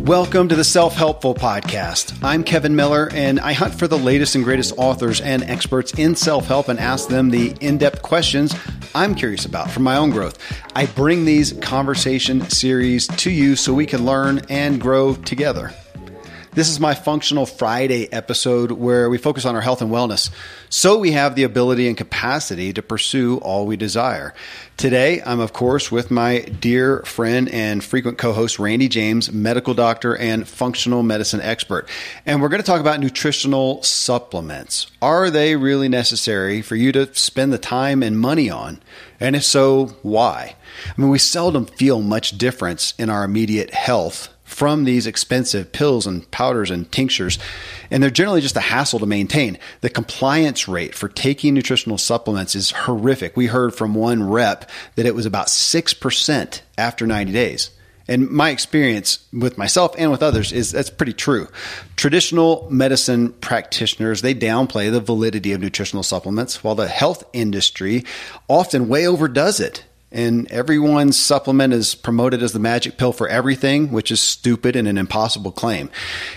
Welcome to the Self Helpful Podcast. I'm Kevin Miller, and I hunt for the latest and greatest authors and experts in self help and ask them the in depth questions I'm curious about for my own growth. I bring these conversation series to you so we can learn and grow together. This is my Functional Friday episode where we focus on our health and wellness so we have the ability and capacity to pursue all we desire. Today, I'm of course with my dear friend and frequent co host, Randy James, medical doctor and functional medicine expert. And we're going to talk about nutritional supplements. Are they really necessary for you to spend the time and money on? And if so, why? I mean, we seldom feel much difference in our immediate health from these expensive pills and powders and tinctures, and they're generally just a hassle to maintain. The compliance rate for taking nutritional supplements is horrific. We heard from one rep that it was about 6% after 90 days. And my experience with myself and with others is that's pretty true. Traditional medicine practitioners, they downplay the validity of nutritional supplements, while the health industry often way overdoes it and everyone's supplement is promoted as the magic pill for everything, which is stupid and an impossible claim.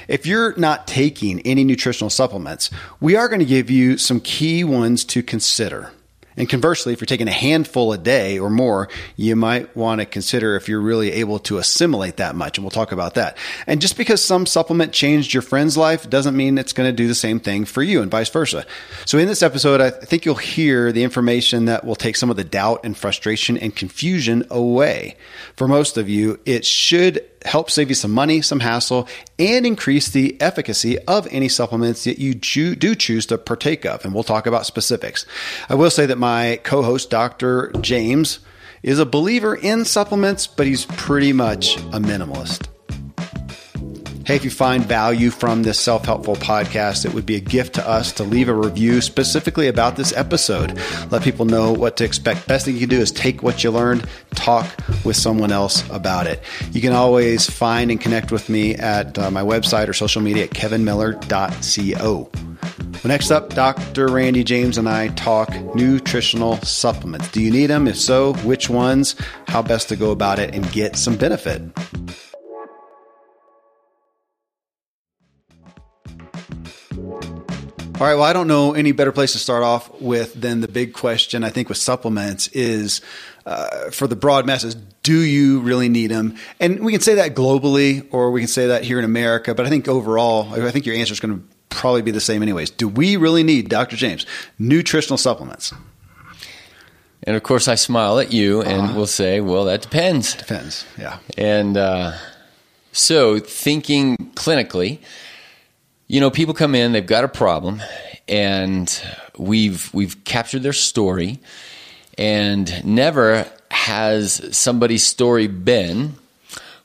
If you're not taking any nutritional supplements, we are going to give you some key ones to consider. And conversely, if you're taking a handful a day or more, you might want to consider if you're really able to assimilate that much. And we'll talk about that. And just because some supplement changed your friend's life doesn't mean it's going to do the same thing for you and vice versa. So in this episode, I think you'll hear the information that will take some of the doubt and frustration and confusion away. For most of you, it should help save you some money, some hassle, and increase the efficacy of any supplements that you do choose to partake of. And we'll talk about specifics. I will say that my co host, Dr. James, is a believer in supplements, but he's pretty much a minimalist. Hey, if you find value from this self helpful podcast, it would be a gift to us to leave a review specifically about this episode. Let people know what to expect. Best thing you can do is take what you learned, talk with someone else about it. You can always find and connect with me at uh, my website or social media at kevinmiller.co. Well, next up, Dr. Randy James and I talk nutritional supplements. Do you need them? If so, which ones? How best to go about it and get some benefit? All right. Well, I don't know any better place to start off with than the big question. I think with supplements is uh, for the broad masses: Do you really need them? And we can say that globally, or we can say that here in America. But I think overall, I think your answer is going to probably be the same, anyways. Do we really need, Dr. James, nutritional supplements? And of course, I smile at you and uh, will say, "Well, that depends." Depends. Yeah. And uh, so, thinking clinically you know, people come in, they've got a problem, and we've we've captured their story, and never has somebody's story been,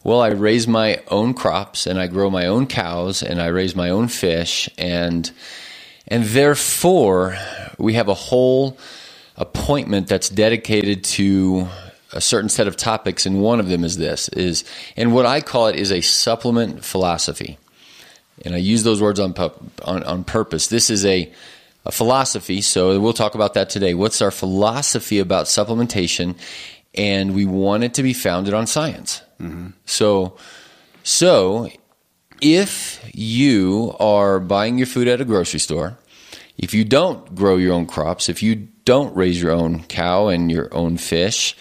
well, I raise my own crops and I grow my own cows and I raise my own fish and and therefore we have a whole appointment that's dedicated to a certain set of topics and one of them is this is and what I call it is a supplement philosophy and I use those words on, on, on purpose. This is a, a philosophy, so we'll talk about that today. What's our philosophy about supplementation? And we want it to be founded on science. Mm-hmm. So, so if you are buying your food at a grocery store, if you don't grow your own crops, if you don't raise your own cow and your own fish,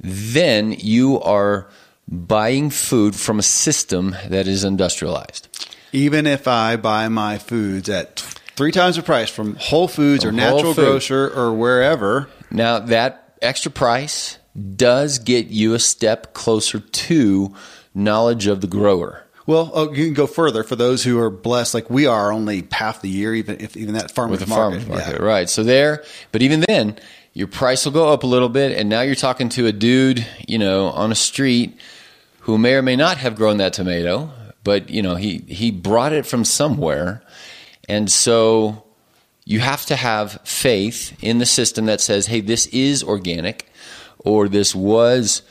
then you are buying food from a system that is industrialized even if I buy my foods at three times the price from Whole Foods from or Natural Grocer or wherever. Now, that extra price does get you a step closer to knowledge of the grower. Well, oh, you can go further for those who are blessed, like we are, only half the year, even if even that farmers With the market, farmers market, yeah. right? So there, but even then, your price will go up a little bit, and now you're talking to a dude, you know, on a street who may or may not have grown that tomato, but you know he he brought it from somewhere, and so you have to have faith in the system that says, hey, this is organic, or this was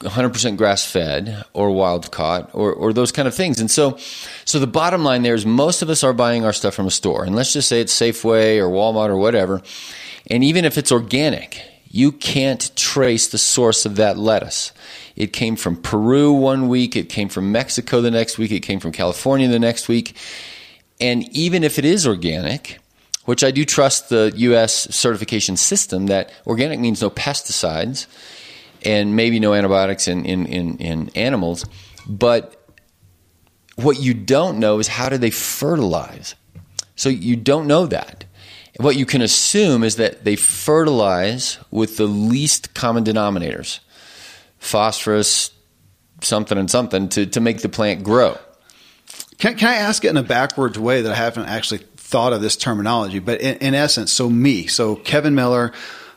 100% grass fed or wild caught or, or those kind of things. And so, so the bottom line there is most of us are buying our stuff from a store. And let's just say it's Safeway or Walmart or whatever. And even if it's organic, you can't trace the source of that lettuce. It came from Peru one week, it came from Mexico the next week, it came from California the next week. And even if it is organic, which I do trust the US certification system that organic means no pesticides and maybe no antibiotics in, in, in, in animals, but what you don't know is how do they fertilize? So you don't know that. What you can assume is that they fertilize with the least common denominators phosphorus, something, and something to, to make the plant grow. Can, can I ask it in a backwards way that I haven't actually thought of this terminology? But in, in essence, so me, so Kevin Miller,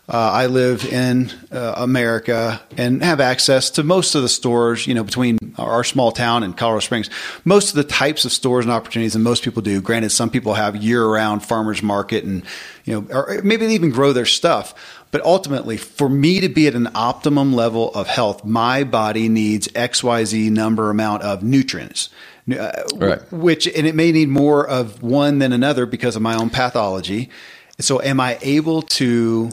uh, I live in uh, America and have access to most of the stores, you know, between our small town and Colorado Springs. Most of the types of stores and opportunities that most people do. Granted, some people have year-round farmers market and, you know, or maybe they even grow their stuff. But ultimately, for me to be at an optimum level of health, my body needs XYZ number amount of nutrients. Uh, right. Which, and it may need more of one than another because of my own pathology. So, am I able to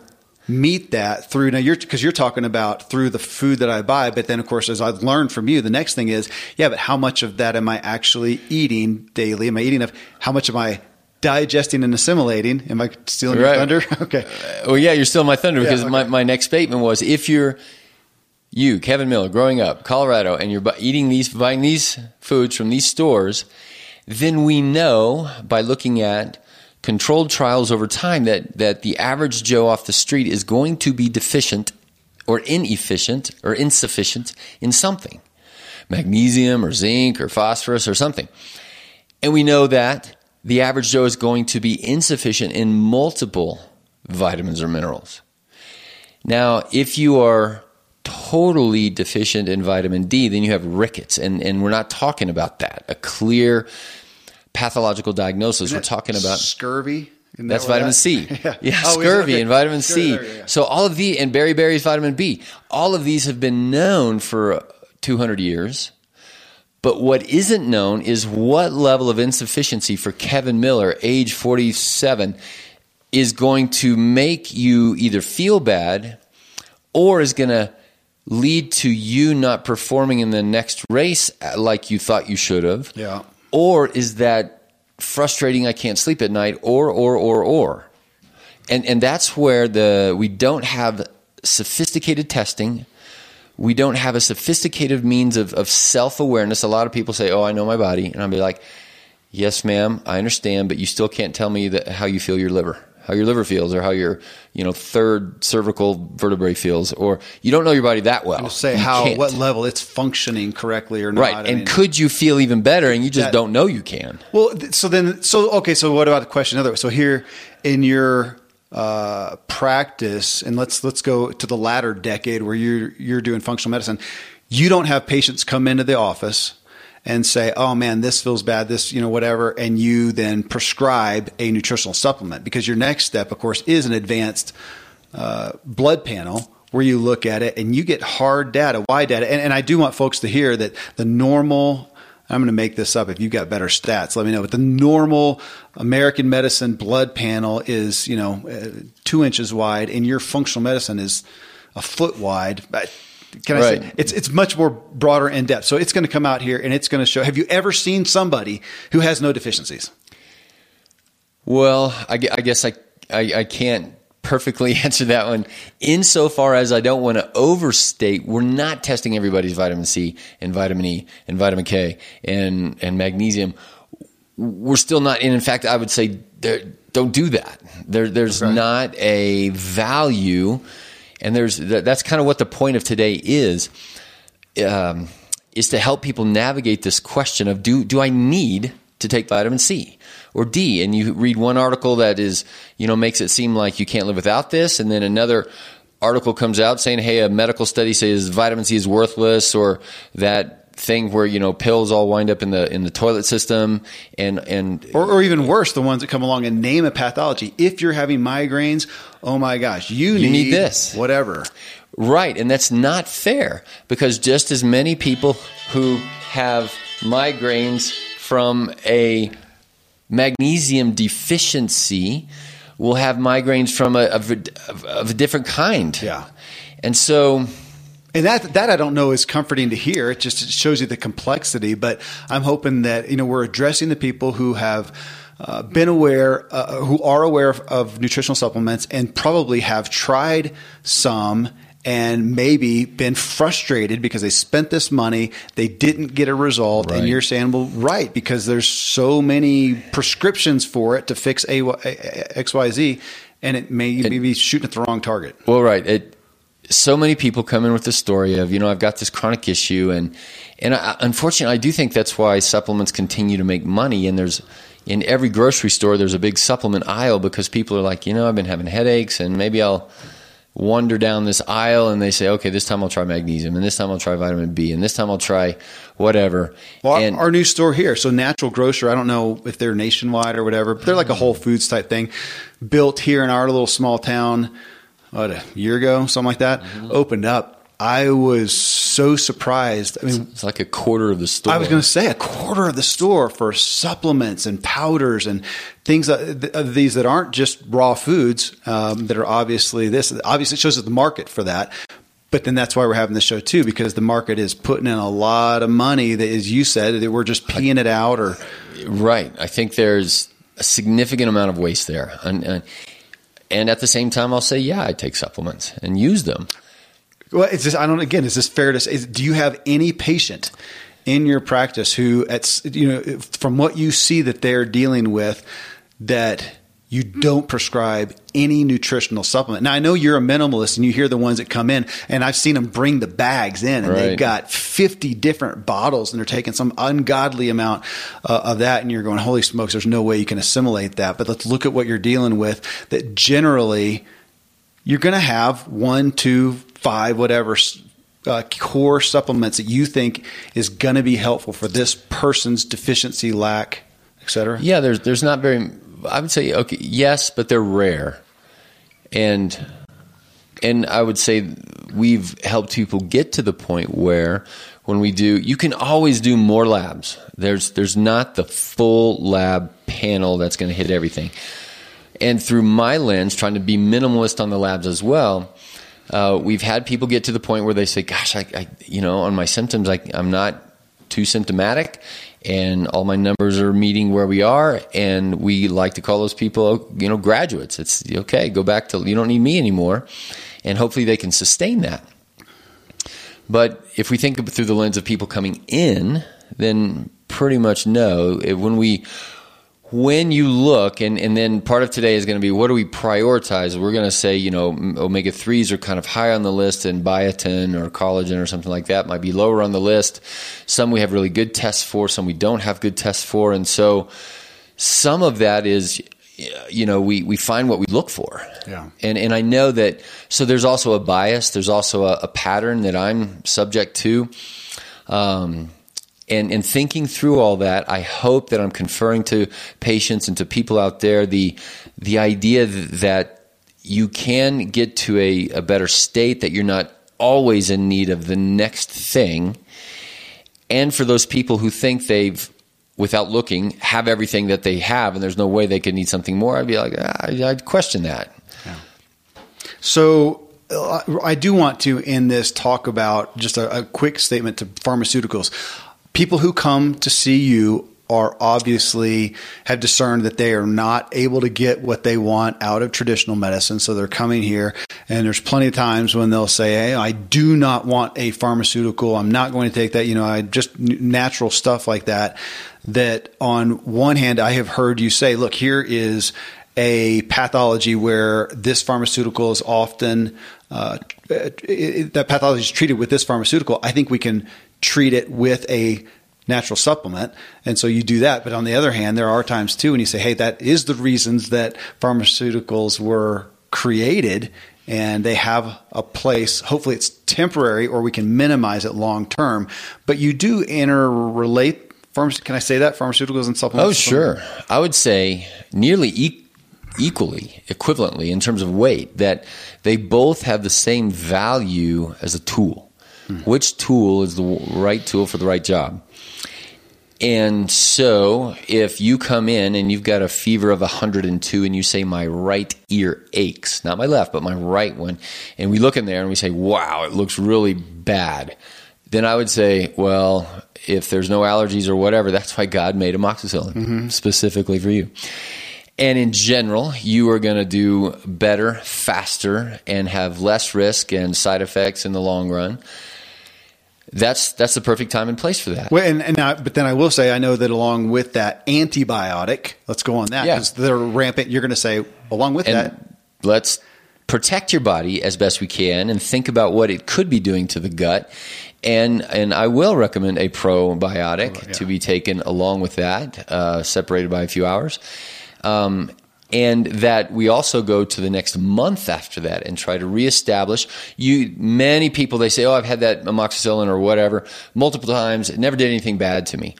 meet that through now you're because you're talking about through the food that I buy, but then of course as I've learned from you, the next thing is yeah, but how much of that am I actually eating daily? Am I eating of how much am I digesting and assimilating? Am I stealing right. your thunder? okay. Uh, well, yeah, you're stealing my thunder because yeah, okay. my, my next statement was if you're you, Kevin Miller, growing up, Colorado, and you're eating these, buying these foods from these stores, then we know by looking at controlled trials over time that, that the average Joe off the street is going to be deficient or inefficient or insufficient in something magnesium or zinc or phosphorus or something. And we know that the average Joe is going to be insufficient in multiple vitamins or minerals. Now, if you are totally deficient in vitamin D, then you have rickets. And, and we're not talking about that. A clear pathological diagnosis. We're talking about scurvy. That that's vitamin that? C. yeah, yeah oh, scurvy okay. and vitamin C. There, yeah. So all of the and berryberries, vitamin B. All of these have been known for 200 years. But what isn't known is what level of insufficiency for Kevin Miller, age 47, is going to make you either feel bad or is going to lead to you not performing in the next race uh, like you thought you should have. Yeah. Or is that frustrating I can't sleep at night or or or or. And and that's where the we don't have sophisticated testing we don't have a sophisticated means of, of self-awareness. A lot of people say oh I know my body. And I'll be like yes ma'am I understand but you still can't tell me that how you feel your liver how your liver feels or how your you know third cervical vertebrae feels or you don't know your body that well. Say you how can't. what level it's functioning correctly or not right I and mean, could you feel even better and you just that, don't know you can? Well so then so okay so what about the question other way? So here in your uh, practice and let's let's go to the latter decade where you're you're doing functional medicine you don't have patients come into the office and say, oh man, this feels bad, this, you know, whatever, and you then prescribe a nutritional supplement because your next step, of course, is an advanced uh, blood panel where you look at it and you get hard data, why data. And, and I do want folks to hear that the normal I'm going to make this up. If you've got better stats, let me know. But the normal American medicine blood panel is, you know, uh, two inches wide, and your functional medicine is a foot wide can I right. say it's it's much more broader in depth. So it's going to come out here and it's going to show. Have you ever seen somebody who has no deficiencies? Well, I, I guess I, I, I can't perfectly answer that one insofar as I don't want to overstate. We're not testing everybody's vitamin C and vitamin E and vitamin K and and magnesium. We're still not. And in fact, I would say don't do that. There, there's right. not a value and there's that's kind of what the point of today is. Um, is to help people navigate this question of do do I need to take vitamin C or D? And you read one article that is you know makes it seem like you can't live without this, and then another article comes out saying, hey, a medical study says vitamin C is worthless, or that thing where you know pills all wind up in the in the toilet system. And and or, or, even worse the ones that come along and name a pathology. If you're having migraines oh my gosh you, you need, need this. whatever. Right. And that's not fair because just as many people who have migraines from a magnesium deficiency will have migraines from a, of, a, of a different kind. Yeah. And so and that that I don't know is comforting to hear. It just shows you the complexity. But I'm hoping that you know we're addressing the people who have. Uh, been aware, uh, who are aware of, of nutritional supplements and probably have tried some and maybe been frustrated because they spent this money, they didn't get a result, Right. and you're saying, well, right, because there's so many prescriptions for it to fix A, X, Y, Z, and it may may be shooting at the wrong target. Well, right. It, so many people come in with the story of, you know, I've got this chronic issue, and and I, unfortunately, I do think that's why supplements continue to make money. And there's in every grocery store, there's a big supplement aisle because people are like, you know, I've been having headaches, and maybe I'll wander down this aisle, and they say, okay, this time I'll try magnesium, and this time I'll try vitamin B, and this time I'll try whatever. Well, our- and our new store here, so Natural Grocer, I don't know if they're nationwide or whatever, but they're like a Whole Foods type thing, built here in our little small town, what, a year ago, something like that, Mm-hmm. opened up. I was so surprised. I mean, it's like a quarter of the store. I was going to say a quarter of the store for supplements and powders and things of of these that aren't just raw foods um, that are obviously this. Obviously, it shows us the market for that. But then that's why we're having this show too, because the market is putting in a lot of money that, as you said, that we're just peeing it out or Right. I think there's a significant amount of waste there. And, and, and at the same time, I'll say, yeah, I take supplements and use them. Well, it's just I don't. Again, is this fair to say? Is, do you have any patient in your practice who, at you know, from what you see that they're dealing with, that you don't prescribe any nutritional supplement? Now, I know you're a minimalist, and you hear the ones that come in, and I've seen them bring the bags in, and they've got 50 different bottles, and they're taking some ungodly amount uh, of that, and you're going, "Holy smokes! There's no way you can assimilate that." But let's look at what you're dealing with. That generally you're going to have one, two, five, whatever uh, core supplements that you think is going to be helpful for this person's deficiency, lack, etc. Yeah, there's, there's not very, I would say, okay, yes, but they're rare. And, and I would say we've helped people get to the point where when we do, you can always do more labs. There's, there's not the full lab panel that's going to hit everything. and through my lens, trying to be minimalist on the labs as well, uh, we've had people get to the point where they say, "Gosh, I, I you know, on my symptoms, I, I'm not too symptomatic, and all my numbers are meeting where we are." And we like to call those people, you know, graduates. It's okay. Go back to you don't need me anymore, and hopefully they can sustain that. But if we think through the lens of people coming in, then pretty much no. When we when you look, and, and then part of today is going to be what do we prioritize? We're going to say, you know, omega 3s are kind of high on the list, and biotin or collagen or something like that might be lower on the list. Some we have really good tests for, some we don't have good tests for. And so some of that is, you know, we, we find what we look for. Yeah. And, and I know that, so there's also a bias, there's also a, a pattern that I'm subject to. Um, and, and thinking through all that, I hope that I'm conferring to patients and to people out there the the idea that you can get to a, a better state, that you're not always in need of the next thing. And for those people who think they've, without looking, have everything that they have and there's no way they could need something more, I'd be like, ah, I'd question that. So uh, I do want to in this talk about just a, a quick statement to pharmaceuticals. People who come to see you are obviously have discerned that they are not able to get what they want out of traditional medicine. So they're coming here and there's plenty of times when they'll say, Hey, I do not want a pharmaceutical. I'm not going to take that. You know, I just natural stuff like that. That on one hand, I have heard you say, look, here is a pathology where this pharmaceutical is often uh, that pathology is treated with this pharmaceutical. I think we can treat it with a natural supplement, and so you do that. But on the other hand, there are times too when you say, "Hey, that is the reasons that pharmaceuticals were created." And they have a place. Hopefully, it's temporary, or we can minimize it long term. But you do interrelate. Pharma- can I say that pharmaceuticals and supplements? Oh, sure. I would say nearly equally, equivalently in terms of weight, that they both have the same value as a tool. Which tool is the right tool for the right job? And so, if you come in and you've got a fever of 102 and you say, My right ear aches, not my left, but my right one, and we look in there and we say, Wow, it looks really bad, then I would say, Well, if there's no allergies or whatever, that's why God made amoxicillin mm-hmm. specifically for you. And in general, you are going to do better, faster, and have less risk and side effects in the long run that's that's the perfect time and place for that. Well, and, and I, but then I will say I know that along with that antibiotic, let's go on that because yeah. they're rampant. You're going to say along with and that, let's protect your body as best we can and think about what it could be doing to the gut. And and I will recommend a probiotic oh, yeah. to be taken along with that, uh, separated by a few hours. Um, and that we also go to the next month after that and try to reestablish. You many people they say oh i've had that amoxicillin or whatever multiple times. It never did anything bad to me.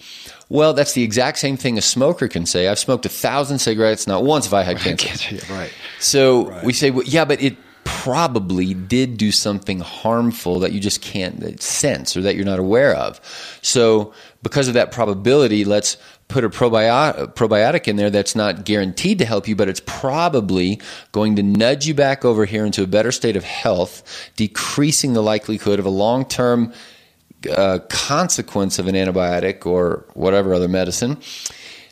Well that's the exact same thing a smoker can say. I've smoked a thousand cigarettes not once have i had cancer. right. So right. we say well, yeah but it probably did do something harmful that you just can't sense or that you're not aware of. So because of that probability let's put a probiotic, probiotic in there that's not guaranteed to help you, but it's probably going to nudge you back over here into a better state of health, decreasing the likelihood of a long term uh, consequence of an antibiotic or whatever other medicine.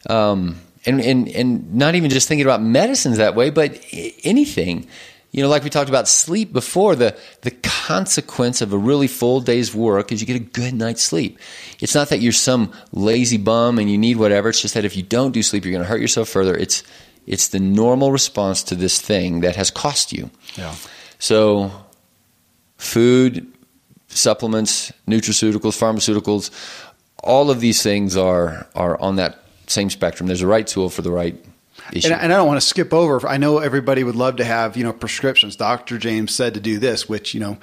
Um, and, and, and not even just thinking about medicines that way, but anything you know, like we talked about sleep before, the, the consequence of a really full day's work is you get a good night's sleep. It's not that you're some lazy bum and you need whatever. It's just that if you don't do sleep, you're going to hurt yourself further. It's, it's the normal response to this thing that has cost you. Yeah. So, food, supplements, nutraceuticals, pharmaceuticals, all of these things are, are on that same spectrum. There's a right tool for the right and, and, I don't want to skip over. I know everybody would love to have you know prescriptions. Doctor James said to do this, which you know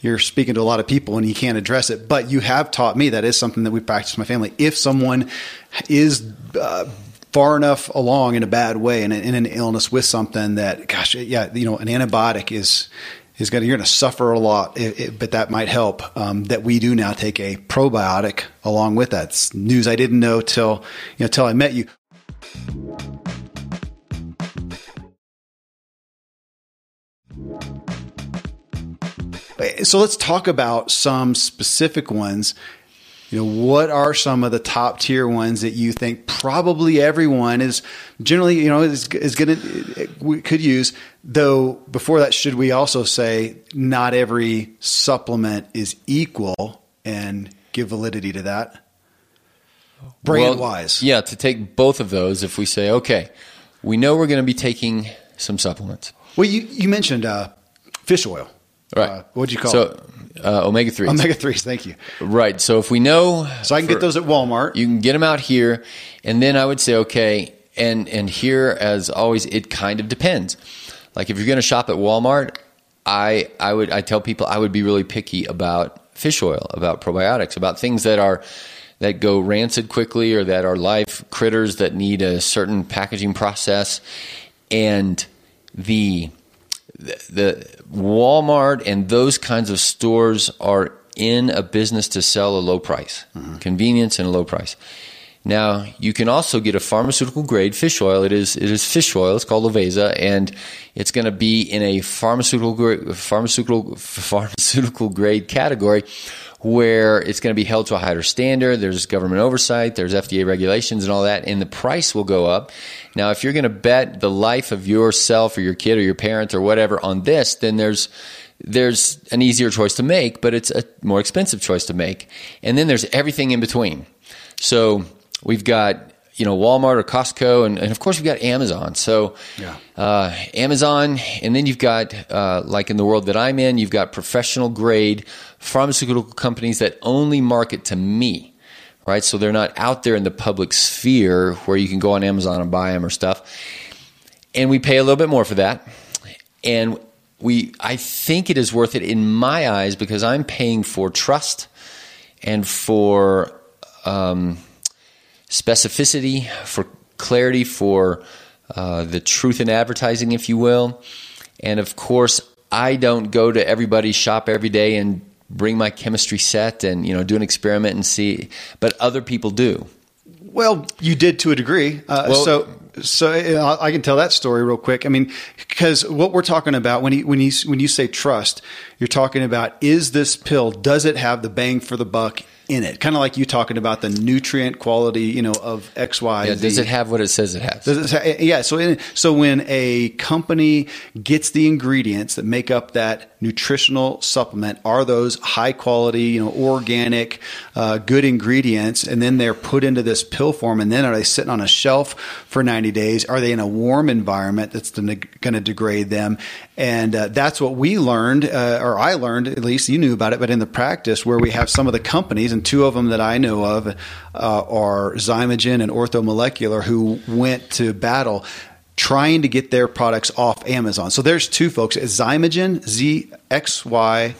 you're speaking to a lot of people and you can't address it. But you have taught me that is something that we practice in my family. If someone is uh, far enough along in a bad way and in an illness with something that, gosh, yeah, you know, an antibiotic is is going to you're going to suffer a lot, it, it, but that might help. Um, that we do now take a probiotic along with that. It's news I didn't know till you know till I met you. So let's talk about some specific ones. You know, what are some of the top tier ones that you think probably everyone is generally, you know, is, is going to, we could use. Though before that, should we also say not every supplement is equal and give validity to that? Brand well, wise. Yeah, to take both of those, if we say, okay, we know we're going to be taking some supplements. Well, you, you mentioned uh, fish oil. Right. Uh, what'd you call so, it? Uh, omega 3s. Omega 3s, thank you. Right. So if we know. So I can for, get those at Walmart. You can get them out here. And then I would say, okay, and, and here, as always, it kind of depends. Like if you're going to shop at Walmart, I, I would I tell people I would be really picky about fish oil, about probiotics, about things that are that go rancid quickly or that are live critters that need a certain packaging process. And the the Walmart and those kinds of stores are in a business to sell a low price, mm-hmm. convenience and a low price. Now you can also get a pharmaceutical grade fish oil. It is it is fish oil. It's called Lovaza, and it's going to be in a pharmaceutical pharmaceutical pharmaceutical grade category where it's going to be held to a higher standard. There's government oversight, there's FDA regulations and all that, and the price will go up. Now, if you're going to bet the life of yourself or your kid or your parent or whatever on this, then there's there's an easier choice to make, but it's a more expensive choice to make. And then there's everything in between. So we've got you know Walmart or Costco, and, and of course we've got Amazon. So yeah. uh, Amazon, and then you've got uh, like in the world that I'm in, you've got professional grade pharmaceutical companies that only market to me, right? So they're not out there in the public sphere where you can go on Amazon and buy them or stuff. And we pay a little bit more for that, and we I think it is worth it in my eyes because I'm paying for trust and for. Um, specificity, for clarity, for uh, the truth in advertising, if you will. And of course, I don't go to everybody's shop every day and bring my chemistry set and you know do an experiment and see, but other people do. Well, you did to a degree. Uh, Well- so, so uh, I can tell that story real quick. I mean, because what we're talking about when you when you when you say trust, you're talking about is this pill does it have the bang for the buck in it? Kind of like you talking about the nutrient quality, you know, of X, Y, Yeah, does it have what it says it has? Does it say- yeah. So, in, so when a company gets the ingredients that make up that nutritional supplement, are those high quality, you know, organic, uh, good ingredients, and then they're put into this pill form, and then are they sitting on a shelf for ninety days? Are they in a warm environment that's going to degrade them? And uh, that's what we learned, uh, or I learned at least. You knew about it, but in the practice, where we have some of the companies, and two of them that I know of uh, are Xymogen and Orthomolecular, who went to battle trying to get their products off Amazon. So there's two folks: Xymogen, Z X Y,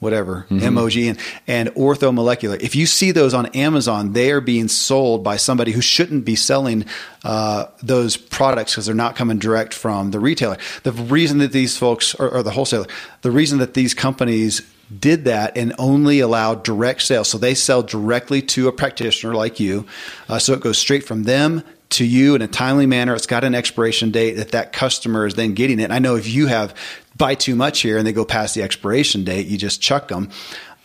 whatever, MOG, and, and Orthomolecular. If you see those on Amazon, they are being sold by somebody who shouldn't be selling uh, those products because they're not coming direct from the retailer. The reason that these folks, or, or the wholesaler, the reason that these companies did that and only allow direct sales. So they sell directly to a practitioner like you. Uh, so it goes straight from them to you in a timely manner. It's got an expiration date that that customer is then getting it. I know if you have buy too much here and they go past the expiration date, you just chuck them.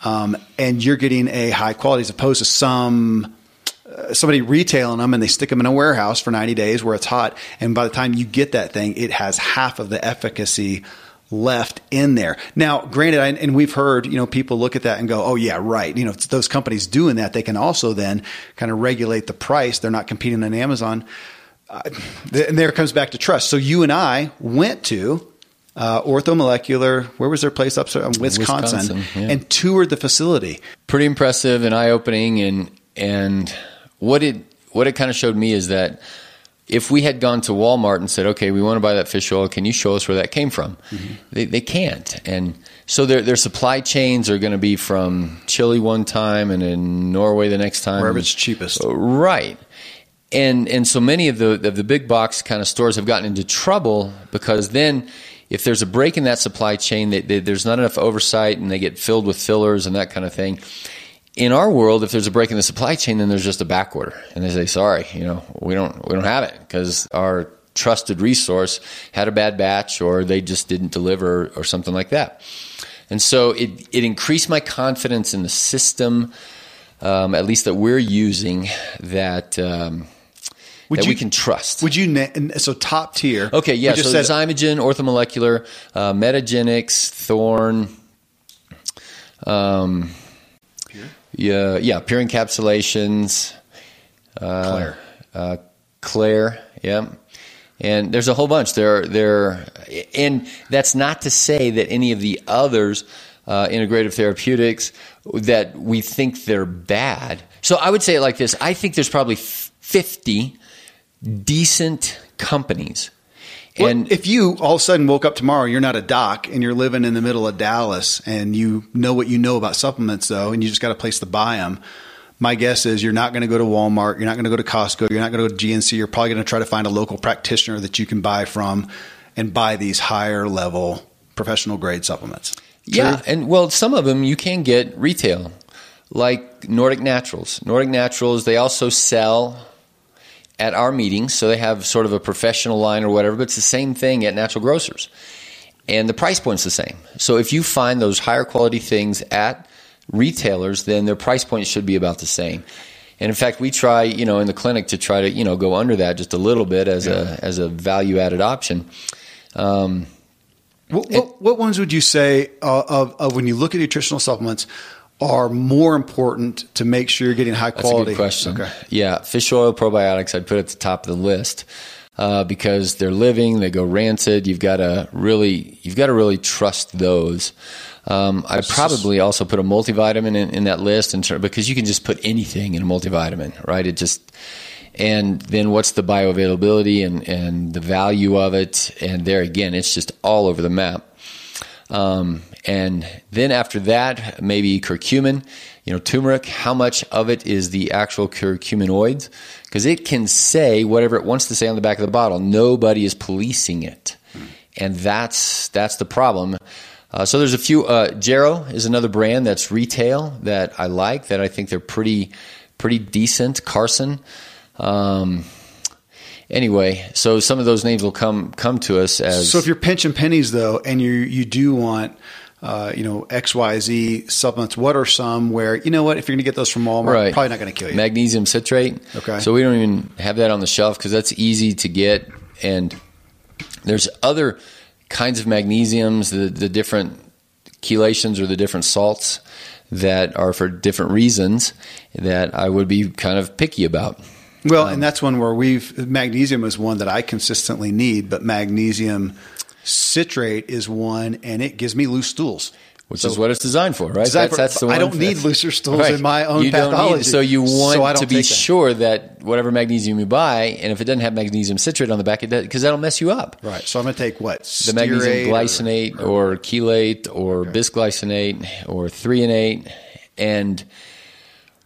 Um, and you're getting a high quality as opposed to some uh, somebody retailing them and they stick them in a warehouse for 90 days where it's hot. And by the time you get that thing, it has half of the efficacy left in there. Now, granted, I, and we've heard, you know, people look at that and go, oh, yeah, right. You know, it's those companies doing that, they can also then kind of regulate the price. They're not competing on Amazon. Uh, and there comes back to trust. So you and I went to uh, Orthomolecular, where was their place up in Wisconsin, Wisconsin, yeah. and toured the facility. pretty impressive and eye opening and and what it what it kind of showed me is that if we had gone to Walmart and said, okay, we want to buy that fish oil, can you show us where that came from? Mm-hmm. They, they can't. And so their, their supply chains are going to be from Chile one time and in Norway the next time. Wherever it's cheapest. Uh, right. And and so many of the of the big box kind of stores have gotten into trouble because then if there's a break in that supply chain, they, they, there's not enough oversight and they get filled with fillers and that kind of thing. In our world, if there's a break in the supply chain, then there's just a back order, and they say, "Sorry, you know, we don't we don't have it because our trusted resource had a bad batch, or they just didn't deliver, or something like that." And so it it increased my confidence in the system, um, at least that we're using that um, Would that you- we can trust. Would you, na- so top tier? Okay, yeah. So said- Xymogen, Orthomolecular, uh, Metagenics, Thorne, um, yeah, yeah, Pure Encapsulations, uh, Klaire. uh, Klaire, yeah. And there's a whole bunch. There, there, and that's not to say that any of the others, uh, integrative therapeutics, that we think they're bad. So I would say it like this: I think there's probably 50 decent companies, Well, and if you all of a sudden woke up tomorrow, you're not a doc and you're living in the middle of Dallas and you know what you know about supplements though, and you just got a place to buy them. My guess is you're not going to go to Walmart. You're not going to go to Costco. You're not going to go to GNC. You're probably going to try to find a local practitioner that you can buy from and buy these higher level professional grade supplements. Yeah, and well, some of them you can get retail, like Nordic Naturals. Nordic Naturals, they also sell at our meetings, so they have sort of a professional line or whatever, but it's the same thing at Natural Grocers. And the price point's the same. So if you find those higher quality things at retailers, then their price point should be about the same. And in fact, we try, you know, in the clinic to try to, you know, go under that just a little bit as a as a value added option. Um, What, what, what ones would you say uh, of, of when you look at nutritional supplements are more important to make sure you're getting high That's quality? a good question. Okay. Yeah, fish oil probiotics I'd put at the top of the list uh, because they're living, they go rancid. You've got to really, you've got to really trust those. Um, I'd probably also put a multivitamin in, in that list in because you can just put anything in a multivitamin, right? It just and then what's the bioavailability and, and the value of it? And there again, it's just all over the map. Um, and then after that, maybe curcumin, you know, turmeric, how much of it is the actual curcuminoids? Because it can say whatever it wants to say on the back of the bottle. Nobody is policing it. And that's, that's the problem. Uh, so there's a few, uh, Jarrow is another brand that's retail that I like, that I think they're pretty, pretty decent. Carlson, Um, anyway, so some of those names will come come to us as. So if you're pinching pennies though, and you you do want. Uh, you know X Y Z supplements. What are some where you know what if you're going to get those from Walmart, Right. probably not going to kill you. magnesium citrate. Okay. So we don't even have that on the shelf because that's easy to get. And there's other kinds of magnesiums, the, the different chelations or the different salts that are for different reasons that I would be kind of picky about. Well, Um, and that's one where we've magnesium is one that I consistently need, but magnesium citrate is one, and it gives me loose stools. Which So- is what it's designed for, right? Designed for- I don't need looser stools in my own you pathology, need, so you want don't to be them. sure that whatever magnesium you buy, and if it doesn't have magnesium citrate on the back, it does because that'll mess you up. Right. So I'm going to take what the magnesium Stearate or- glycinate or, chelate or bisglycinate or threonate and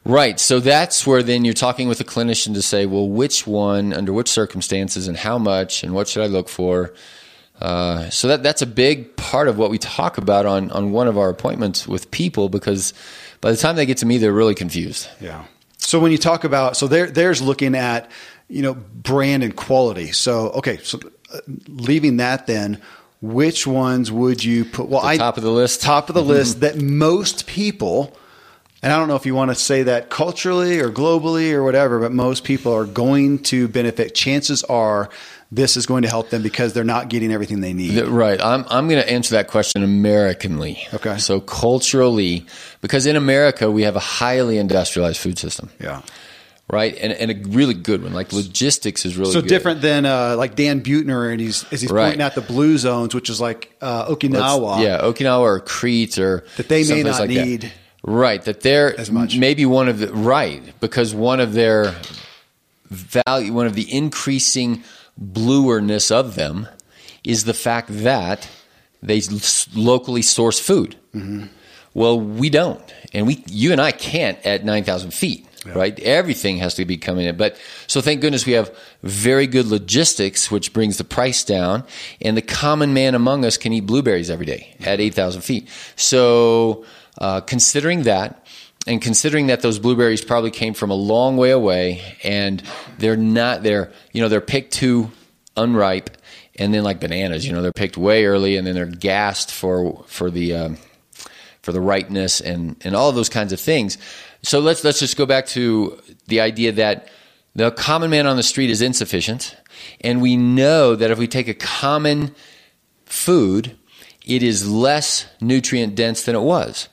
right so that's where then you're talking with a clinician to say well which one under which circumstances and how much and what should i look for uh, so that that's a big part of what we talk about on on one of our appointments with people because by the time they get to me they're really confused Yeah. So when you talk about so there there's looking at you know brand and quality. So okay, so uh, leaving that then, which ones would you put? Well, The I top of the list? Top of the list that most people. And I don't know if you want to say that culturally or globally or whatever, but most people are going to benefit. Chances are this is going to help them because they're not getting everything they need. Right. I'm, I'm going to answer that question Americanly. Okay. So culturally, because in America, we have a highly industrialized food system, Yeah. right? And, and a really good one. Like logistics is really So good. different than uh, like Dan Buettner, and he's as he's Right. pointing out the blue zones, which is like uh, Let's- Okinawa. Yeah, Okinawa or Crete or That they may not like that. need Right, that they're as much. maybe one of the right because one of their value, one of the increasing bluerness of them is the fact that they locally source food. Mm-hmm. Well, we don't, and we, you and I can't at nine thousand feet. Right, everything has to be coming in. But so thank goodness we have very good logistics, which brings the price down. And the common man among us can eat blueberries every day at eight thousand feet. So uh, considering that, and considering that those blueberries probably came from a long way away, and they're not they're you know they're picked too unripe, and then like bananas, you know they're picked way early, and then they're gassed for for the um, for the ripeness and and all those kinds of things. So let's let's just go back to the idea that the common man on the street is insufficient, and we know that if we take a common food, it is less nutrient dense than it was.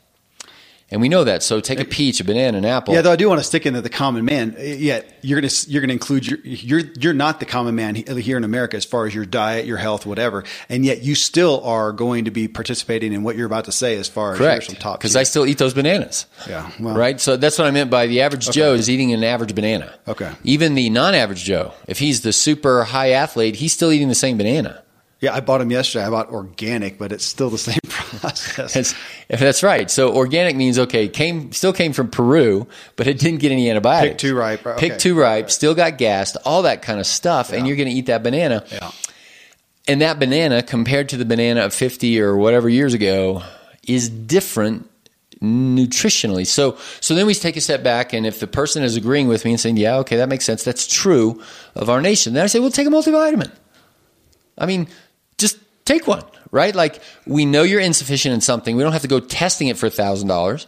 And we know that. So take a peach, a banana, an apple. Yeah, though I do want to stick into the common man. Yet you're gonna you're gonna include your you're you're not the common man here in America as far as your diet, your health, whatever, and yet you still are going to be participating in what you're about to say as far as Correct. some top Because. I still eat those bananas. Yeah, well- right. So that's what I meant by the average Joe is eating an average banana. Okay. Even the non-average Joe, if he's the super high athlete, he's still eating the same banana. Yeah, I bought them yesterday. I bought organic, but it's still the same process. That's, if that's right. So organic means okay, came still came from Peru, but it didn't get any antibiotics. Pick too ripe, okay. Pick too ripe. Still got gassed. All that kind of stuff, and you're going to eat that banana. yeah. And that banana, compared to the banana of 50 or whatever years ago, is different nutritionally. So, so then we take a step back, and if the person is agreeing with me and saying, "Yeah, okay, that makes sense. That's true of our nation," then I say, "Well, take a multivitamin." I mean, just take one, right? Like we know you're insufficient in something. We don't have to go testing it for thousand dollars.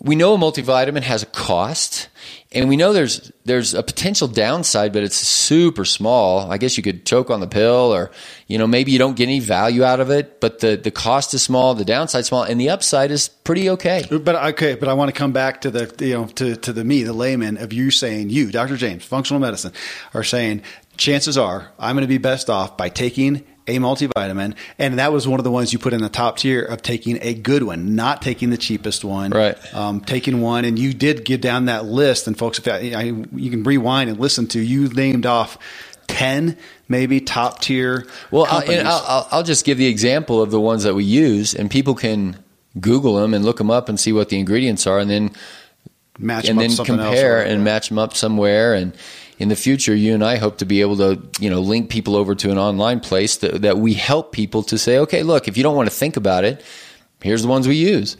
We know a multivitamin has a cost, and we know there's there's a potential downside, but it's super small. I guess you could choke on the pill, or you know maybe you don't get any value out of it, but the the cost is small, the downside small, and the upside is pretty okay. But okay, but I want to come back to the you know to to the me, the layman of you saying you, Dr. James, functional medicine, are saying chances are I'm going to be best off by taking a multivitamin, and that was one of the ones you put in the top tier of taking a good one, not taking the cheapest one, Right. Um, taking one, and you did get down that list, and folks, if that, I, you can rewind and listen to, you named off ten maybe top tier. Well, I'll, companies. I'll, I'll, I'll just give the example of the ones that we use, and people can Google them and look them up and see what the ingredients are, and then match and them then something else compare and match them up somewhere. And in the future, you and I hope to be able to, you know, link people over to an online place that, that we help people to say, okay, look, if you don't want to think about it, here's the ones we use.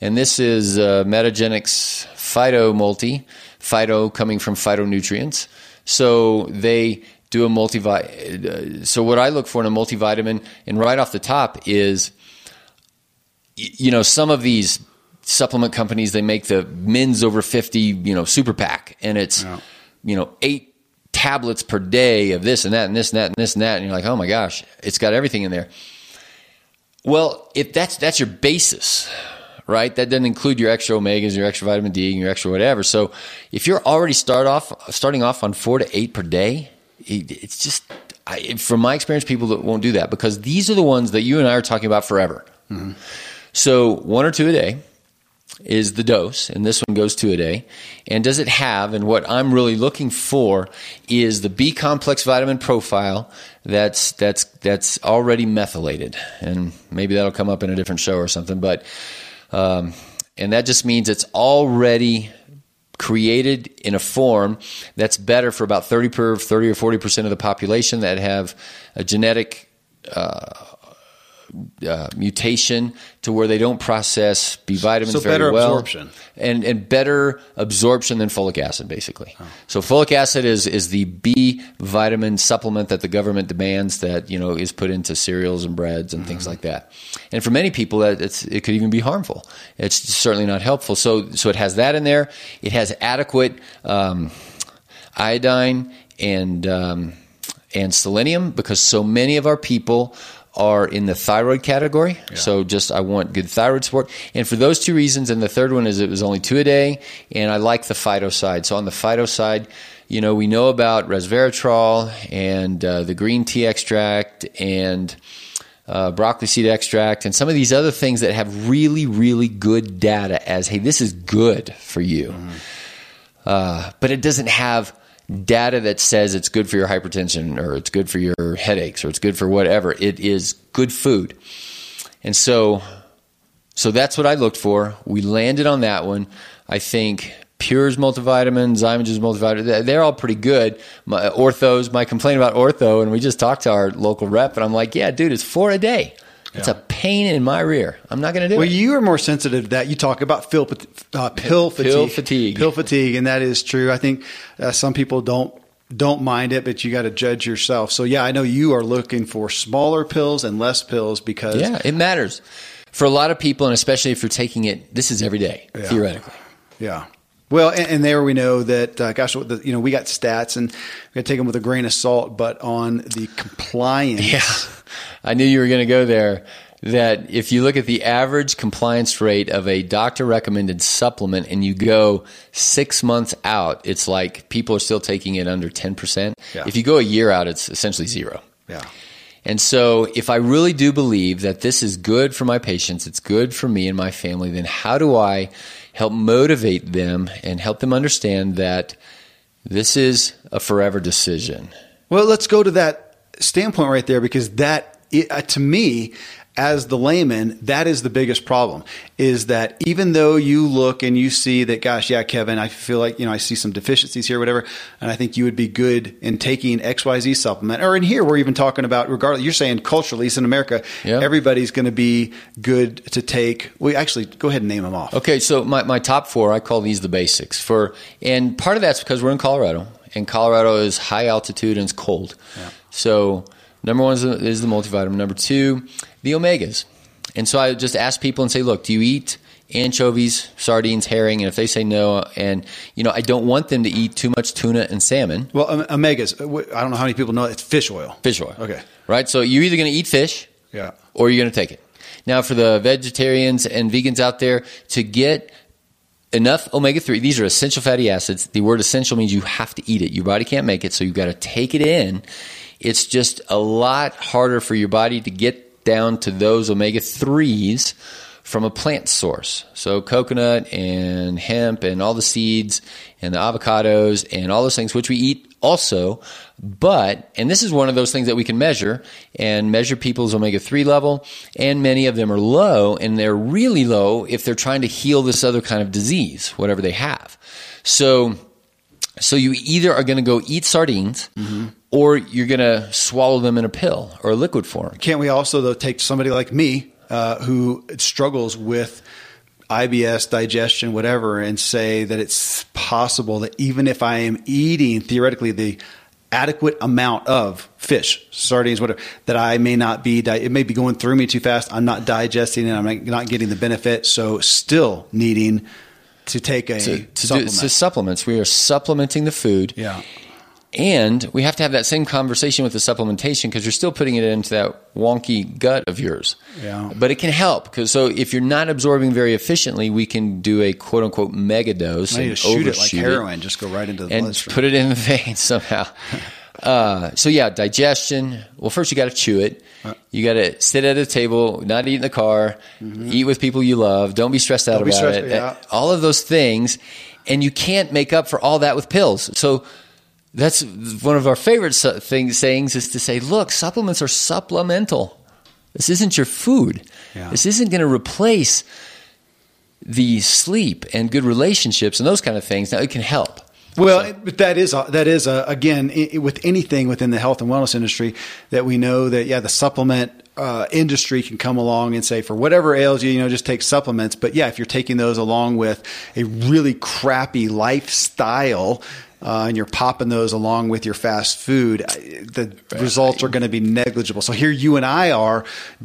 And this is uh, Metagenics Phyto Multi phyto coming from phytonutrients. So they do a multivitamin. Uh, so what I look for in a multivitamin, and right off the top is, you know, some of these supplement companies they make the men's over 50 you know super pack and it's yeah. You know eight tablets per day of this and that and this and that and this and that. And you're like oh my gosh it's got everything in there. Well if that's that's your basis right? That doesn't include your extra omegas your extra vitamin d and your extra whatever. So if you're already start off starting off on four to eight per day it's just I, from my experience people that won't do that because these are the ones that you and i are talking about forever. Mm-hmm. so one or two a day is the dose, and this one goes two a day. And does it have, and what I'm really looking for is the B complex vitamin profile that's that's that's already methylated, and maybe that'll come up in a different show or something. But um, and that just means it's already created in a form that's better for about 30 per 30 or 40 percent of the population that have a genetic uh, uh, mutation to where they don't process B vitamins so very better well. absorption and and better absorption than folic acid, basically. Oh. So folic acid is is the B vitamin supplement that the government demands that you know is put into cereals and breads and mm-hmm. things like that. And for many people, that it's it could even be harmful. It's certainly not helpful. So so it has that in there. It has adequate um, iodine and um, and selenium because so many of our people are in the thyroid category. Yeah. So just I want good thyroid support. And for those two reasons, and the third one is it was only two a day, and I like the phyto side. So on the phyto side, you know, we know about resveratrol and uh, the green tea extract and uh, broccoli seed extract and some of these other things that have really, really good data as, hey, this is good for you. Mm-hmm. Uh, but it doesn't have data that says it's good for your hypertension or it's good for your headaches or it's good for whatever. It is good food. And so so that's what I looked for. We landed on that one. I think Pure's multivitamin, Xymogen's multivitamin, they're all pretty good. My orthos, my complaint about ortho, and we just talked to our local rep, and I'm like, yeah, dude, it's four a day. It's yeah. a pain in my rear. I'm not going to do well, it. Well, you are more sensitive to that. You talk about pill, uh, pill fatigue, pill fatigue, pill fatigue, and that is true. I think uh, some people don't don't mind it, but you got to judge yourself. So yeah, I know you are looking for smaller pills and less pills because yeah, it matters for a lot of people, and especially if you're taking it. This is every day yeah. theoretically. Yeah. Well, and, and, there we know that, uh, gosh, the, you know, we got stats and we got to take them with a grain of salt, but on the compliance. Yeah. I knew you were going to go there. That if you look at the average compliance rate of a doctor recommended supplement and you go six months out, it's like people are still taking it under 10%. Yeah. If you go a year out, it's essentially zero. Yeah. And so, if I really do believe that this is good for my patients, it's good for me and my family, then how do I help motivate them and help them understand that this is a forever decision. Well, let's go to that standpoint right there because that, uh, to me, as the layman, that is the biggest problem is that even though you look and you see that, gosh, yeah, Kevin, I feel like, you know, I see some deficiencies here, whatever, and I think you would be good in taking XYZ supplement. Or in here, we're even talking about, regardless, you're saying culturally, it's in America, yeah. everybody's going to be good to take. We actually, go ahead and name them off. Okay, so my, my top four, I call these the basics. for, And part of that's because we're in Colorado, and Colorado is high altitude and it's cold. Yeah. So, Number one is the, is the multivitamin. Number two, the omegas. And so I just ask people and say, look, do you eat anchovies, sardines, herring? And if they say no, and you know, I don't want them to eat too much tuna and salmon. Well, um, omegas. Uh, I don't know how many people know it's fish oil. Fish oil. Okay. Right. So you're either going to eat fish, yeah, or you're going to take it. Now, for the vegetarians and vegans out there, to get enough omega 3 these are essential fatty acids the word essential means you have to eat it your body can't make it so you've got to take it in it's just a lot harder for your body to get down to those omega 3s from a plant source. So, coconut and hemp and all the seeds and the avocados and all those things, which we eat also. But, and this is one of those things that we can measure and measure people's omega 3 level. And many of them are low, and they're really low if they're trying to heal this other kind of disease, whatever they have. So, so you either are going to go eat sardines mm-hmm or you're going to swallow them in a pill or a liquid form. Can't we also, though, take somebody like me uh, who struggles with IBS, digestion, whatever, and say that it's possible that even if I am eating theoretically the adequate amount of fish, sardines, whatever, that I may not be, it may be going through me too fast. I'm not digesting it. I'm not getting the benefit. So still needing to take a to, to supplement. Do, to supplements. We are supplementing the food. Yeah. And we have to have that same conversation with the supplementation because you're still putting it into that wonky gut of yours. Yeah. But it can help because so if you're not absorbing very efficiently, we can do a quote unquote mega dose and shoot it like heroin, just go right into the and bloodstream. put it in the vein somehow. Uh, so yeah, digestion. Well, first you got to chew it. You got to sit at a table, not eat in the car, eat with people you love. Don't be stressed out Mm-hmm. Don't about stressed- it. yeah. All of those things, and you can't make up for all that with pills. So that's one of our favorite things sayings is to say, look, supplements are supplemental. This isn't your food. Yeah. This isn't going to replace the sleep and good relationships and those kind of things. Now it can help. Well, it- but that is that is a, again i with anything within the health and wellness industry that we know that yeah the supplement uh, industry can come along and say for whatever ails you you know just take supplements but yeah if you're taking those along with a really crappy lifestyle uh, and you're popping those along with your fast food, the results are going to be negligible. So here you and I are,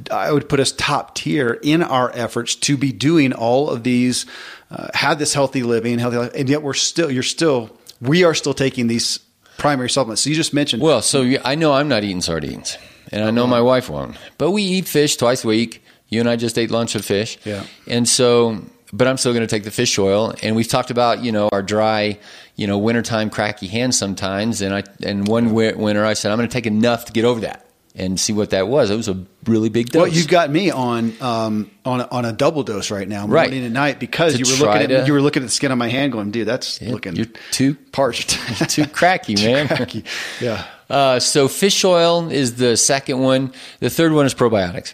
I would put us top tier in our efforts to be doing all of these, uh, have this healthy living, healthy life, and yet we're still, you're still, we are still taking these primary supplements. So you just mentioned, Well, so I know I'm not eating sardines, and I know my wife won't. But we eat fish twice a week. You and I just ate lunch of fish. Yeah. And so, but I'm still going to take the fish oil. And we've talked about you know our dry, you know, wintertime cracky hands sometimes. And I and one winter I said I'm going to take enough to get over that and see what that was. It was a really big dose. Well, you've got me on um, on a, on a double dose right now, Right. morning and night, because To you were looking at to- you were looking at the skin on my hand, going, "Dude, that's looking you're too parched, too cracky, man. cracky." Yeah, Uh, so fish oil is the second one. The third one is probiotics.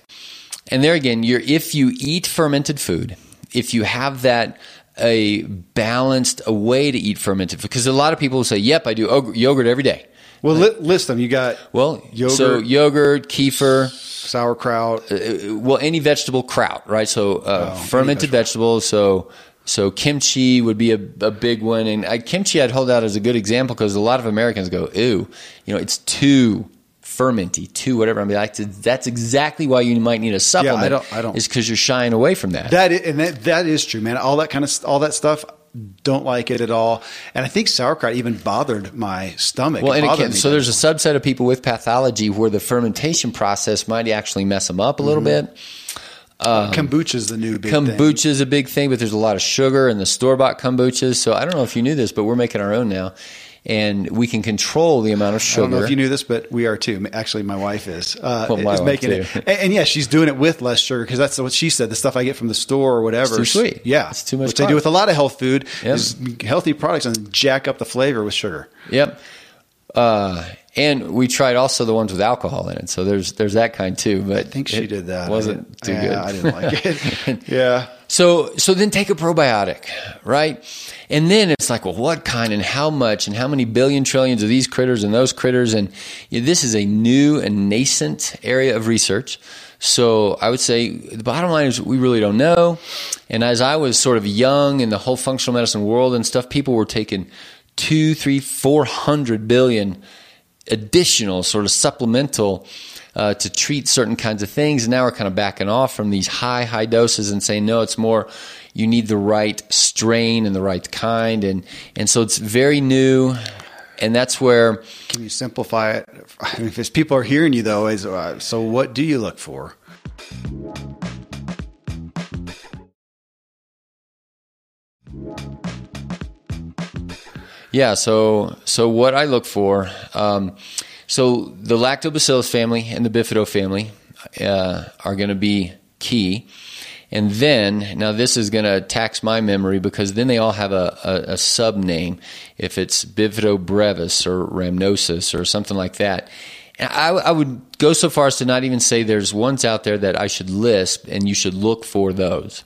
And there again, you're if you eat fermented food, if you have that a balanced a way to eat fermented because a lot of people will say, "Yep, I do yogurt every day." Well, li- list them. You got Well, Yogurt. so yogurt, kefir, sauerkraut. uh, well, any vegetable kraut, right? So uh, Oh, fermented any vegetables. So so kimchi would be a, a big one, and I, kimchi I'd hold out as a good example because a lot of Americans go, "Ew, you know, it's too fermenty, too whatever." I mean, like, that's exactly why you might need a supplement. Yeah, I don't- I don't- Is because you're shying away from that. That is, and that, that is true, man. All that kind of all that stuff. Don't like it at all, and I think sauerkraut even bothered my stomach. well, and it can, so there's a subset of people with pathology where the fermentation process might actually mess them up a little Mm-hmm. bit. kombucha is the new big thing. Kombucha is a big thing, but there's a lot of sugar in the store bought kombuchas. So I don't know if you knew this, but we're making our own now. And we can control the amount of sugar. I don't know if you knew this, but we are too. Actually, my wife is. Uh, Well, my is wife making too. it, and, and yeah, she's doing it with less sugar because that's what she said. The stuff I get from the store or whatever, It's too sweet. Yeah, It's too much Which they do with a lot of health food Yep. is healthy products and jack up the flavor with sugar. Yep. Uh, and we tried also the ones with alcohol in it. So there's there's that kind too. But I think she did that. Wasn't too didn't, good. I didn't like it. yeah. So so then take a probiotic, right? And then it's like, well, what kind and how much and how many billion trillions of these critters and those critters and this is a new and nascent area of research. So I would say the bottom line is we really don't know. And as I was sort of young in the whole functional medicine world and stuff, people were taking two, three, four hundred billion additional sort of supplemental uh, to treat certain kinds of things. And now we're kind of backing off from these high, high doses and saying, no, it's more you need the right strain and the right kind. And, and so it's very new. And that's where, Can you simplify it? I mean, if people are hearing you though, is uh, so what do you look for? yeah, so, so what I look for, um, so the lactobacillus family and the bifido family uh, are going to be key. And then, now this is going to tax my memory because then they all have a, a, a sub name. If it's Bifido brevis or rhamnosus or something like that. I, I would go so far as to not even say there's ones out there that I should list and you should look for those.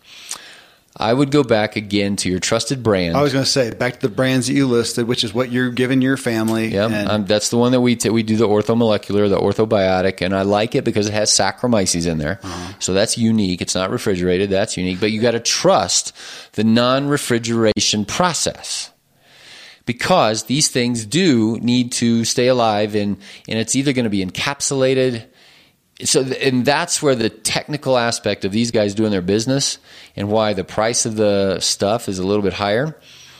I would go back again to your trusted brand. I was going to say back to the brands that you listed, which is what you're giving your family. Yeah, and- um, that's the one that we t- we do the orthomolecular, the orthobiotic, and I like it because it has Saccharomyces in there, so that's unique. It's not refrigerated. That's unique, but you got to trust the non-refrigeration process. because these things do need to stay alive and, and it's either going to be encapsulated. So, and that's where the technical aspect of these guys doing their business and why the price of the stuff is a little bit higher.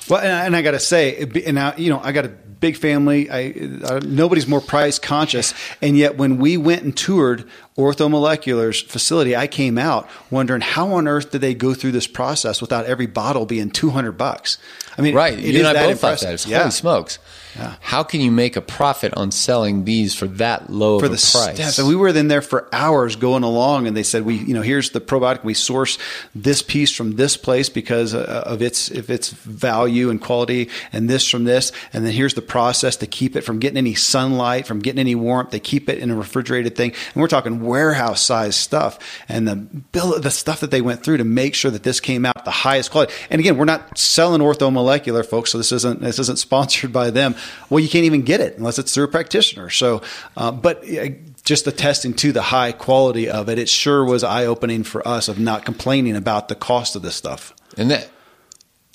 Well, and I, and I got to say, and now, you know, I got a big family. I, uh, nobody's more price conscious. And yet, when we went and toured Orthomolecular's facility, I came out wondering how on earth did they go through this process without every bottle being 200 bucks? I mean, right. You and I both impressive. thought that. It's, yeah. Holy smokes. Yeah. How can you make a profit on selling these for that low for the price? Steps. And we were in there for hours going along, and they said, "We, you know, here's the probiotic. We source this piece from this place because uh, of its of its value and quality, and this from this, and then here's the process to keep it from getting any sunlight, from getting any warmth. They keep it in a refrigerated thing, and we're talking warehouse size stuff, and the bill, the stuff that they went through to make sure that this came out the highest quality. And again, we're not selling orthomolecular, folks, so this isn't this isn't sponsored by them well, you can't even get it unless it's through a practitioner. So, uh, but uh, just the testing to the high quality of it, it sure was eye opening for us of not complaining about the cost of this stuff. And that,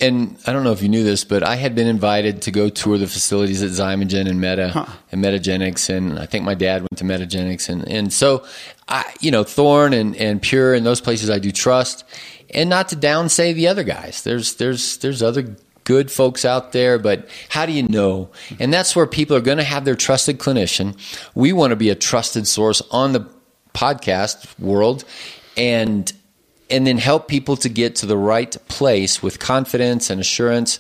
and I don't know if you knew this, but I had been invited to go tour the facilities at Xymogen and Meta huh. and Metagenics, and I think my dad went to Metagenics, and and so I, you know, Thorne and and Pure and those places I do trust, and not to downsay the other guys. There's there's there's other good folks out there, but how do you know? And that's where people are going to have their trusted clinician. We want to be a trusted source on the podcast world and and then help people to get to the right place with confidence and assurance.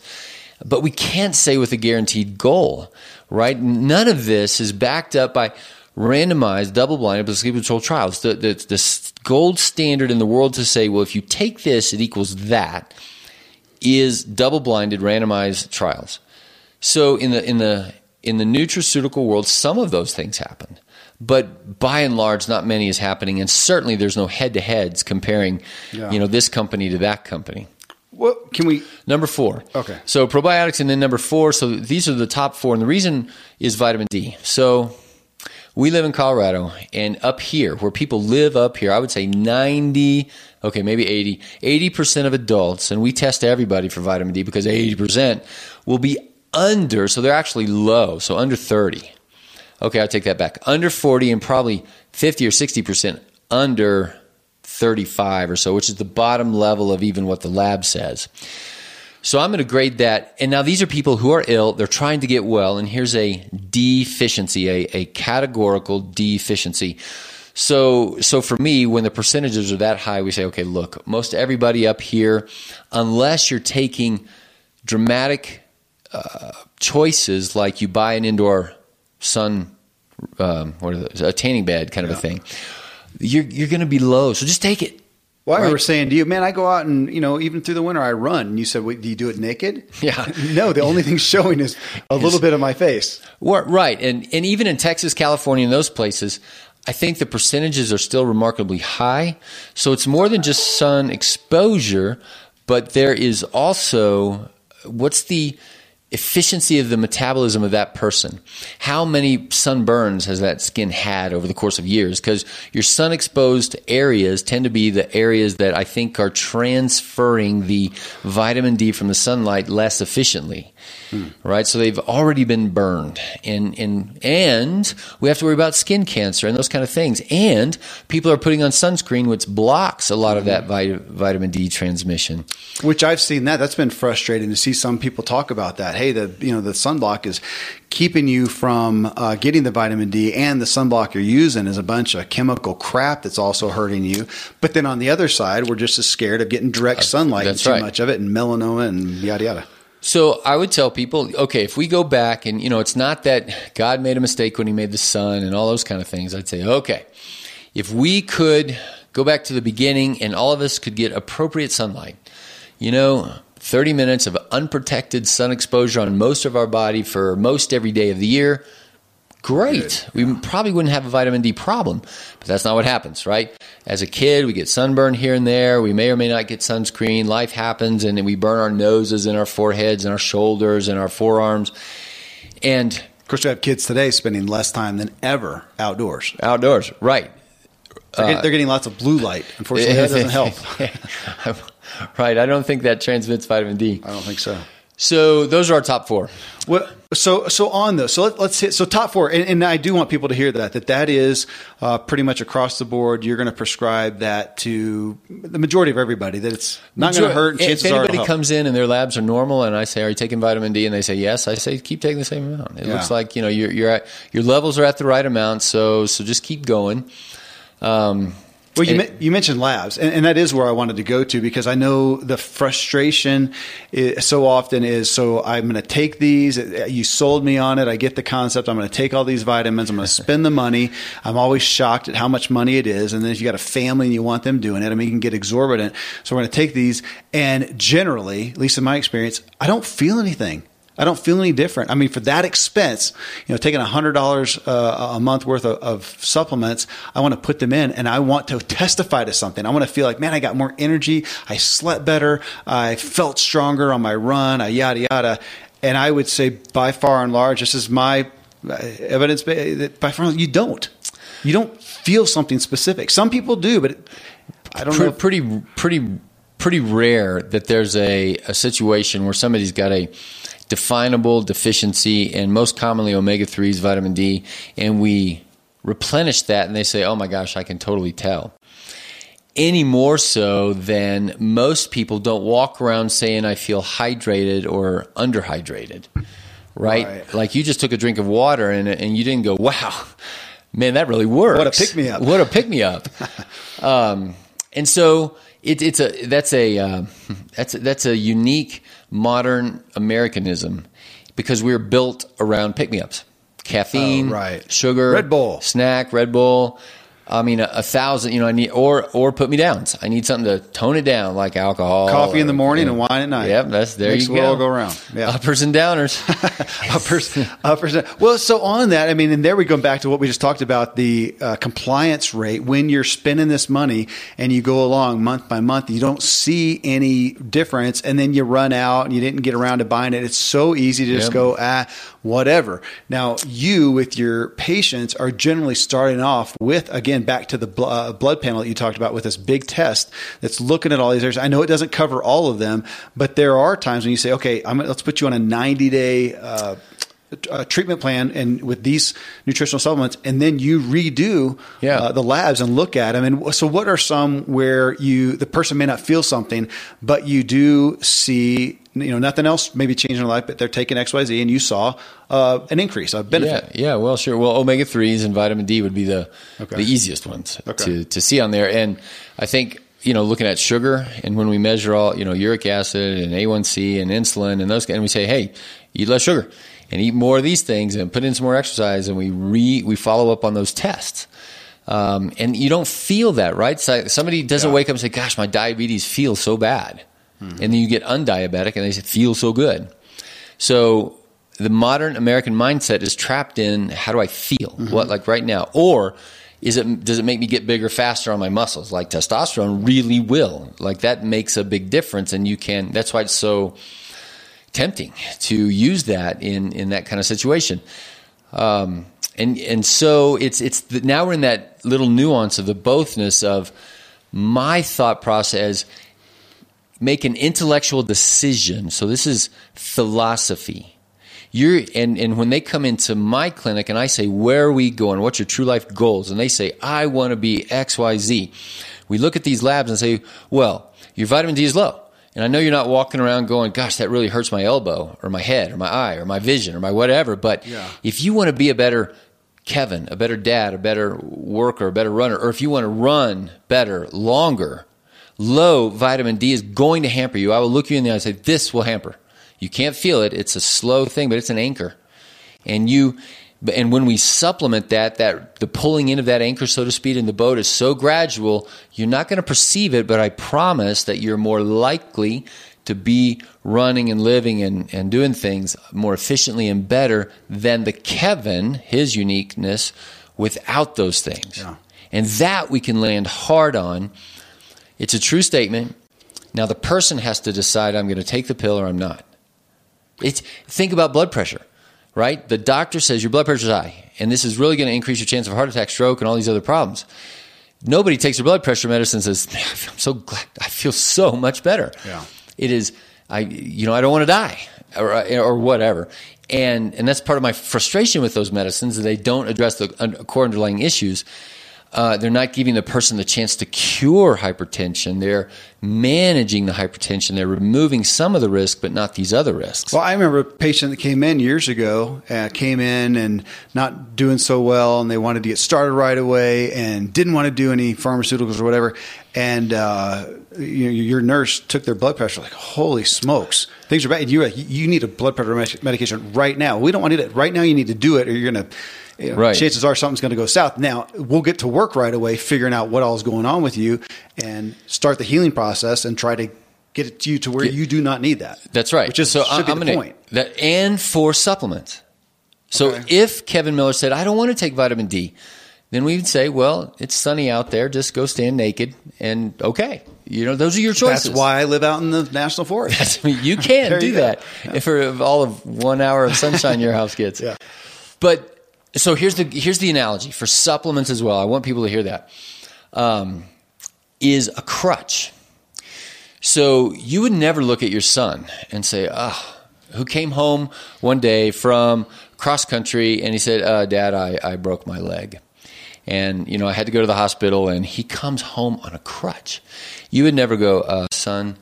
But we can't say with a guaranteed goal, right? None of this is backed up by randomized, double-blinded, placebo-controlled trials. The, the, the gold standard in the world to say, well, if you take this, it equals that is double-blinded randomized trials. So in the in the in the nutraceutical world, some of those things happen, but by and large, not many is happening, and certainly there's no head-to-heads comparing, yeah. you know, this company to that company. Well, can we number four? Okay. So probiotics, and then number four. So these are the top four, and the reason is vitamin D. So we live in Colorado, and up here, where people live up here, I would say 90, okay, maybe 80, 80% of adults, and we test everybody for vitamin D because 80% will be under, so they're actually low, so under 30. Okay, I'll take that back. Under 40 and probably 50 or 60% under 35 or so, which is the bottom level of even what the lab says. So I'm going to grade that. And now these are people who are ill. They're trying to get well. And here's a deficiency, a, a categorical deficiency. So, so for me, when the percentages are that high, we say, okay, look, most everybody up here, unless you're taking dramatic uh, choices like you buy an indoor sun, um, what are those, a tanning bed kind of yeah. a thing, you're, you're going to be low. So just take it. Well, I right. remember saying to you, man, I go out and, you know, even through the winter, I run. And you said, Wait, do you do it naked? Yeah. no, the only thing showing is a little bit of my face. Right. And, and even in Texas, California, and those places, I think the percentages are still remarkably high. So it's more than just sun exposure, but there is also what's the efficiency of the metabolism of that person. How many sunburns has that skin had over the course of years? Because your sun exposed areas tend to be the areas that I think are transferring the vitamin D from the sunlight less efficiently. Hmm. Right, so they've already been burned, and and and we have to worry about skin cancer and those kind of things. And people are putting on sunscreen, which blocks a lot of that vit- vitamin D transmission. Which I've seen that. That's been frustrating to see some people talk about that. Hey, the you know the sunblock is keeping you from uh, getting the vitamin D, and the sunblock you're using is a bunch of chemical crap that's also hurting you. But then on the other side, we're just as scared of getting direct sunlight and too right. much of it, and melanoma and yada yada. So I would tell people, okay, if we go back and, you know, it's not that God made a mistake when he made the sun and all those kind of things. I'd say, okay, if we could go back to the beginning and all of us could get appropriate sunlight, you know, 30 minutes of unprotected sun exposure on most of our body for most every day of the year, great. We probably wouldn't have a vitamin D problem, but that's not what happens, right? As a kid, we get sunburn here and there. We may or may not get sunscreen. Life happens, and then we burn our noses and our foreheads and our shoulders and our forearms. And of course, we have kids today spending less time than ever outdoors. Outdoors, right? They're, getting, uh, they're getting lots of blue light. Unfortunately, that doesn't help. right. I don't think that transmits vitamin D. I don't think so. So those are our top four. Well, so so on those. So let, us hit. So top four, and, and, I do want people to hear that that that is uh, pretty much across the board. You're going to prescribe that to the majority of everybody. That it's not going to hurt. And if anybody comes in and their labs are normal, and I say, "Are you taking vitamin D?" and they say yes, I say, "Keep taking the same amount." It yeah. looks like you know you're, you're at your levels are at the right amount. So so just keep going. Um, well, you, it, you mentioned labs, and, and, that is where I wanted to go to because I know the frustration is, so often is so I'm going to take these. You sold me on it. I get the concept. I'm going to take all these vitamins. I'm going to spend the money. I'm always shocked at how much money it is. And then if you got a family and you want them doing it, I mean, you can get exorbitant. So we're going to take these, and generally, at least in my experience, I don't feel anything. I don't feel any different. I mean, for that expense, you know, taking hundred dollars uh, a month worth of, of, supplements, I want to put them in, and I want to testify to something. I want to feel like, man, I got more energy, I slept better, I felt stronger on my run, I yada yada. And I would say, by far and large, this is my uh, evidence. By far, you don't. You don't feel something specific. Some people do, but I don't know. Pretty, pretty, pretty rare that there's a, a situation where somebody's got a definable deficiency and most commonly omega 3s, vitamin D, and we replenish that and they say, oh my gosh, I can totally tell. Any more so than most people don't walk around saying, I feel hydrated or underhydrated, right? right. Like you just took a drink of water and, and you didn't go, wow, man, that really works. What a pick me up. What a pick me up. um, and so it, it's a, that's a, uh, that's, a, that's a unique modern Americanism because we are built around pick me ups. Caffeine, oh, right. sugar, Red Bull, snack, Red Bull, I mean, a, a, thousand. You know, I need or or put me down. I need something to tone it down, like alcohol, coffee or, in the morning, and wine at night. Yep, that's there. Makes you go. go around. Yeah, uppers and downers. uppers, uppers. And, Well, so on that, I mean, and there we go back to what we just talked about the uh, compliance rate. When you're spending this money and you go along month by month, you don't see any difference, and then you run out and you didn't get around to buying it. It's so easy to just yep. go ah whatever. Now, you with your patients are generally starting off with, again, back to the bl- uh, blood panel that you talked about with this big test that's looking at all these areas. I know it doesn't cover all of them, but there are times when you say, okay, I'm, let's put you on a 90 day, uh, a treatment plan and with these nutritional supplements, and then you redo yeah. uh, the labs and look at them. And so, what are some where you the person may not feel something, but you do see you know nothing else maybe changing their life, but they're taking X Y Z, and you saw uh, an increase, a benefit. Yeah, yeah, well, sure. Well, omega threes and vitamin D would be the okay. the easiest ones okay. to to see on there, and I think you know, looking at sugar and when we measure all, you know, uric acid and A1C and insulin and those, and we say, hey, eat less sugar and eat more of these things and put in some more exercise and we re, we follow up on those tests. Um, and you don't feel that, right? So somebody doesn't yeah. wake up and say, gosh, my diabetes feels so bad. Mm-hmm. And then you get undiabetic and they feel so good. So the modern American mindset is trapped in how do I feel? Mm-hmm. What, like right now? Or is it, does it make me get bigger faster on my muscles? Like testosterone really will. Like that makes a big difference. And you can, that's why it's so tempting to use that in, in that kind of situation. Um, and, and so it's, it's the, now we're in that little nuance of the bothness of my thought process make an intellectual decision. So this is philosophy. You're, and, and when they come into my clinic and I say, where are we going? What's your true life goals? And they say, I want to be X, Y, Z. We look at these labs and say, well, your vitamin D is low. And I know you're not walking around going, gosh, that really hurts my elbow or my head or my eye or my vision or my whatever. But yeah. if you want to be a better Kevin, a better dad, a better worker, a better runner, or if you want to run better, longer, low vitamin D is going to hamper you. I will look you in the eye and say, this will hamper. You can't feel it. It's a slow thing, but it's an anchor. And you, and when we supplement that, that the pulling in of that anchor, so to speak, in the boat is so gradual, you're not going to perceive it, but I promise that you're more likely to be running and living and, and doing things more efficiently and better than the Kevin, his uniqueness, without those things. Yeah. And that we can land hard on it's a true statement. Now the person has to decide I'm going to take the pill or I'm not. It's, think about blood pressure, right? The doctor says your blood pressure is high, and this is really going to increase your chance of heart attack, stroke, and all these other problems. Nobody takes their blood pressure medicine and says, I'm so glad, I feel so much better. Yeah. It is, I, you know, I don't want to die. or, uh, or whatever. And, and that's part of my frustration with those medicines that they don't address the core underlying issues. Uh, they're not giving the person the chance to cure hypertension. They're managing the hypertension. They're removing some of the risk, but not these other risks. Well, I remember a patient that came in years ago, uh, came in and not doing so well, and they wanted to get started right away and didn't want to do any pharmaceuticals or whatever. And uh, you, your nurse took their blood pressure, like, holy smokes, things are bad. You're like, you need a blood pressure medication right now. We don't want to do that right now. You need to do it, or you're going to know, right. chances are something's going to go south. Now we'll get to work right away, figuring out what all is going on with you, and start the healing process and try to get it to you to where you do not need that. That's right. Which is so I'm going to that and for supplements. So okay. if Kevin Miller said, "I don't want to take vitamin D," then we would say, "Well, it's sunny out there. Just go stand naked." And okay, you know, those are your choices. That's why I live out in the national forest. I mean, you can do you that yeah. if for all of one hour of sunshine your house gets. yeah. But so here's the here's the analogy for supplements as well. I want people to hear that. Um, is a crutch. So you would never look at your son and say, "Ah, oh, who came home one day from cross country and he said, uh, "Dad, I, I broke my leg." And you know, I had to go to the hospital, and he comes home on a crutch. You would never go, uh, "Son,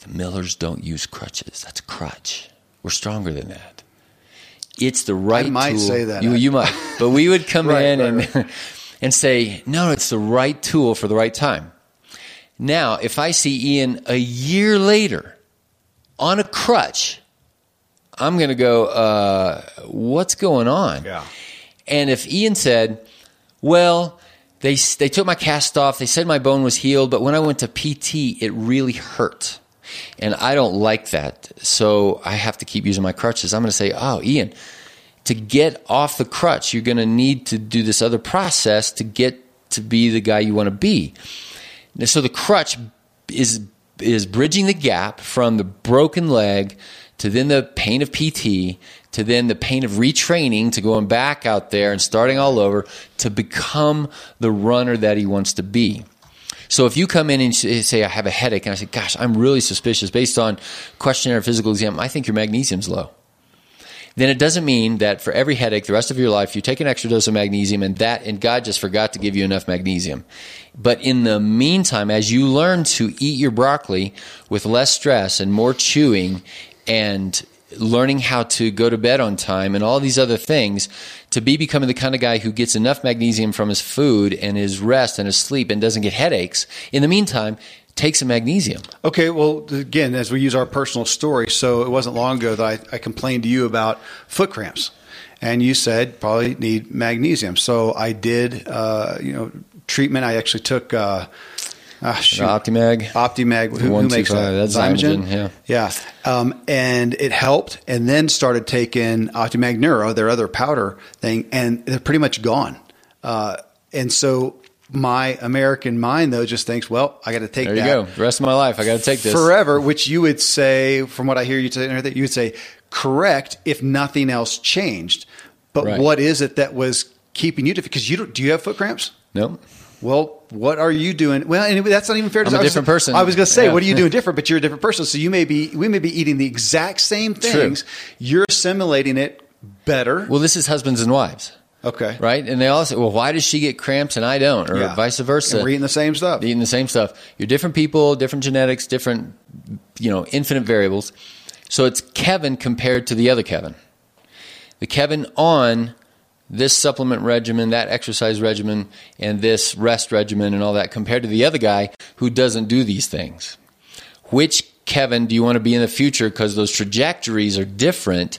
the Millers don't use crutches. That's a crutch. We're stronger than that." It's the right I might tool. say that. You, you might. But we would come right, in right, and, right. and say, no, it's the right tool for the right time. Now, if I see Ian a year later on a crutch, I'm going to go, uh, what's going on? Yeah. And if Ian said, well, they, they took my cast off, they said my bone was healed, but when I went to PT, it really hurt. And I don't like that. So I have to keep using my crutches. I'm going to say, oh, Ian, to get off the crutch, you're going to need to do this other process to get to be the guy you want to be. So the crutch is is bridging the gap from the broken leg to then the pain of PT to then the pain of retraining to going back out there and starting all over to become the runner that he wants to be. So if you come in and eh, say, I have a headache, and I say, gosh, I'm really suspicious based on questionnaire physical exam, I think your magnesium's low. Then it doesn't mean that for every headache the rest of your life you take an extra dose of magnesium and that and God just forgot to give you enough magnesium. But in the meantime, as you learn to eat your broccoli with less stress and more chewing and learning how to go to bed on time and all these other things to be becoming the kind of guy who gets enough magnesium from his food and his rest and his sleep and doesn't get headaches. In the meantime, take some magnesium. Okay, well, again, as we use our personal story, so it wasn't long ago that I, I complained to you about foot cramps. And you said probably need magnesium. So I did, uh, you know, treatment. I actually took uh, Ah, shoot. Optimag. Optimag. Who, who makes that? That's Xymogen. Yeah. Yeah. Um, and it helped. And then started taking Optimag Neuro, their other powder thing, and they're pretty much gone. Uh, and so my American mind though just thinks, well, I got to take there you go. The rest of my life, I got to take this forever. Which you would say, from what I hear you say, you would say correct if nothing else changed. But right. what is it that was keeping you? Different? Because you don't, do you have foot cramps? Nope well, what are you doing? Well, anyway, that's not even fair to I'm say. a different person. I was going to say, yeah. what are you doing different? But you're a different person. So you may be, we may be eating the exact same things. True. You're assimilating it better. Well, this is husbands and wives. Okay. Right? And they all say, well, why does she get cramps and I don't? Or yeah. vice versa. And we're eating the same stuff. Eating the same stuff. You're different people, different genetics, different, you know, infinite variables. So it's Kevin compared to the other Kevin. The Kevin on this supplement regimen, that exercise regimen, and this rest regimen and all that compared to the other guy who doesn't do these things? Which Kevin do you want to be in the future? Because those trajectories are different.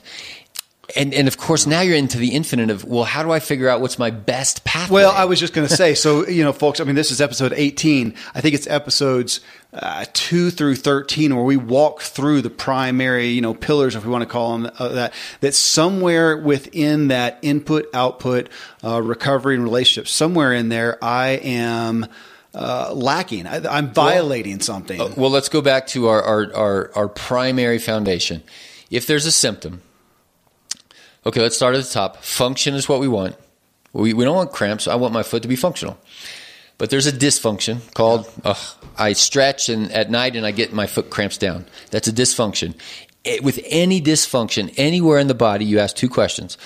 And, and of course, now you're into the infinite of, well, how do I figure out what's my best pathway? Well, I was just going to say, so, you know, folks, I mean, this is episode 18. I think it's episodes uh, 2 through 13 where we walk through the primary, you know, pillars, if we want to call them uh, that, that somewhere within that input, output, uh, recovery and relationship, somewhere in there, I am, uh, lacking. I, am violating well, something. Uh, well, let's go back to our, our, our, our primary foundation. If there's a symptom, Okay, let's start at the top. Function is what we want. We, we don't want cramps. I want my foot to be functional. But there's a dysfunction called uh, I stretch and at night and I get my foot cramps down. That's a dysfunction. eh, with any dysfunction anywhere in the body, you ask two questions.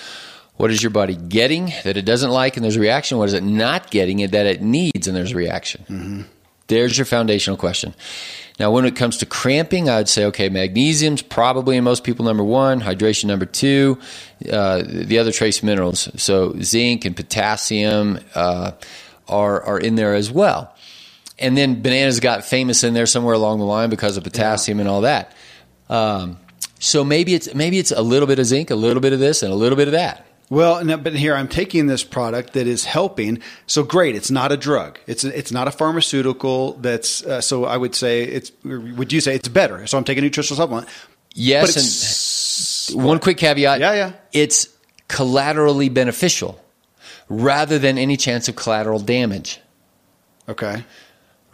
What is your body getting that it doesn't like and there's a reaction? What is it not getting that it needs and there's a reaction? Mm-hmm. There's your foundational question. Now, when it comes to cramping, I would say, okay, magnesium's probably in most people number one, hydration number two, uh, the other trace minerals, so zinc and potassium uh, are are in there as well. And then bananas got famous in there somewhere along the line because of potassium yeah. and all that. Um, so maybe it's maybe it's a little bit of zinc, a little bit of this, and a little bit of that. Well, no, but here I'm taking this product that is helping. So great, it's not a drug. It's it's not a pharmaceutical. That's uh, so I would say it's. Would you say it's better? So I'm taking a nutritional supplement. Yes, and one quick caveat. Yeah, yeah. It's collaterally beneficial rather than any chance of collateral damage. Okay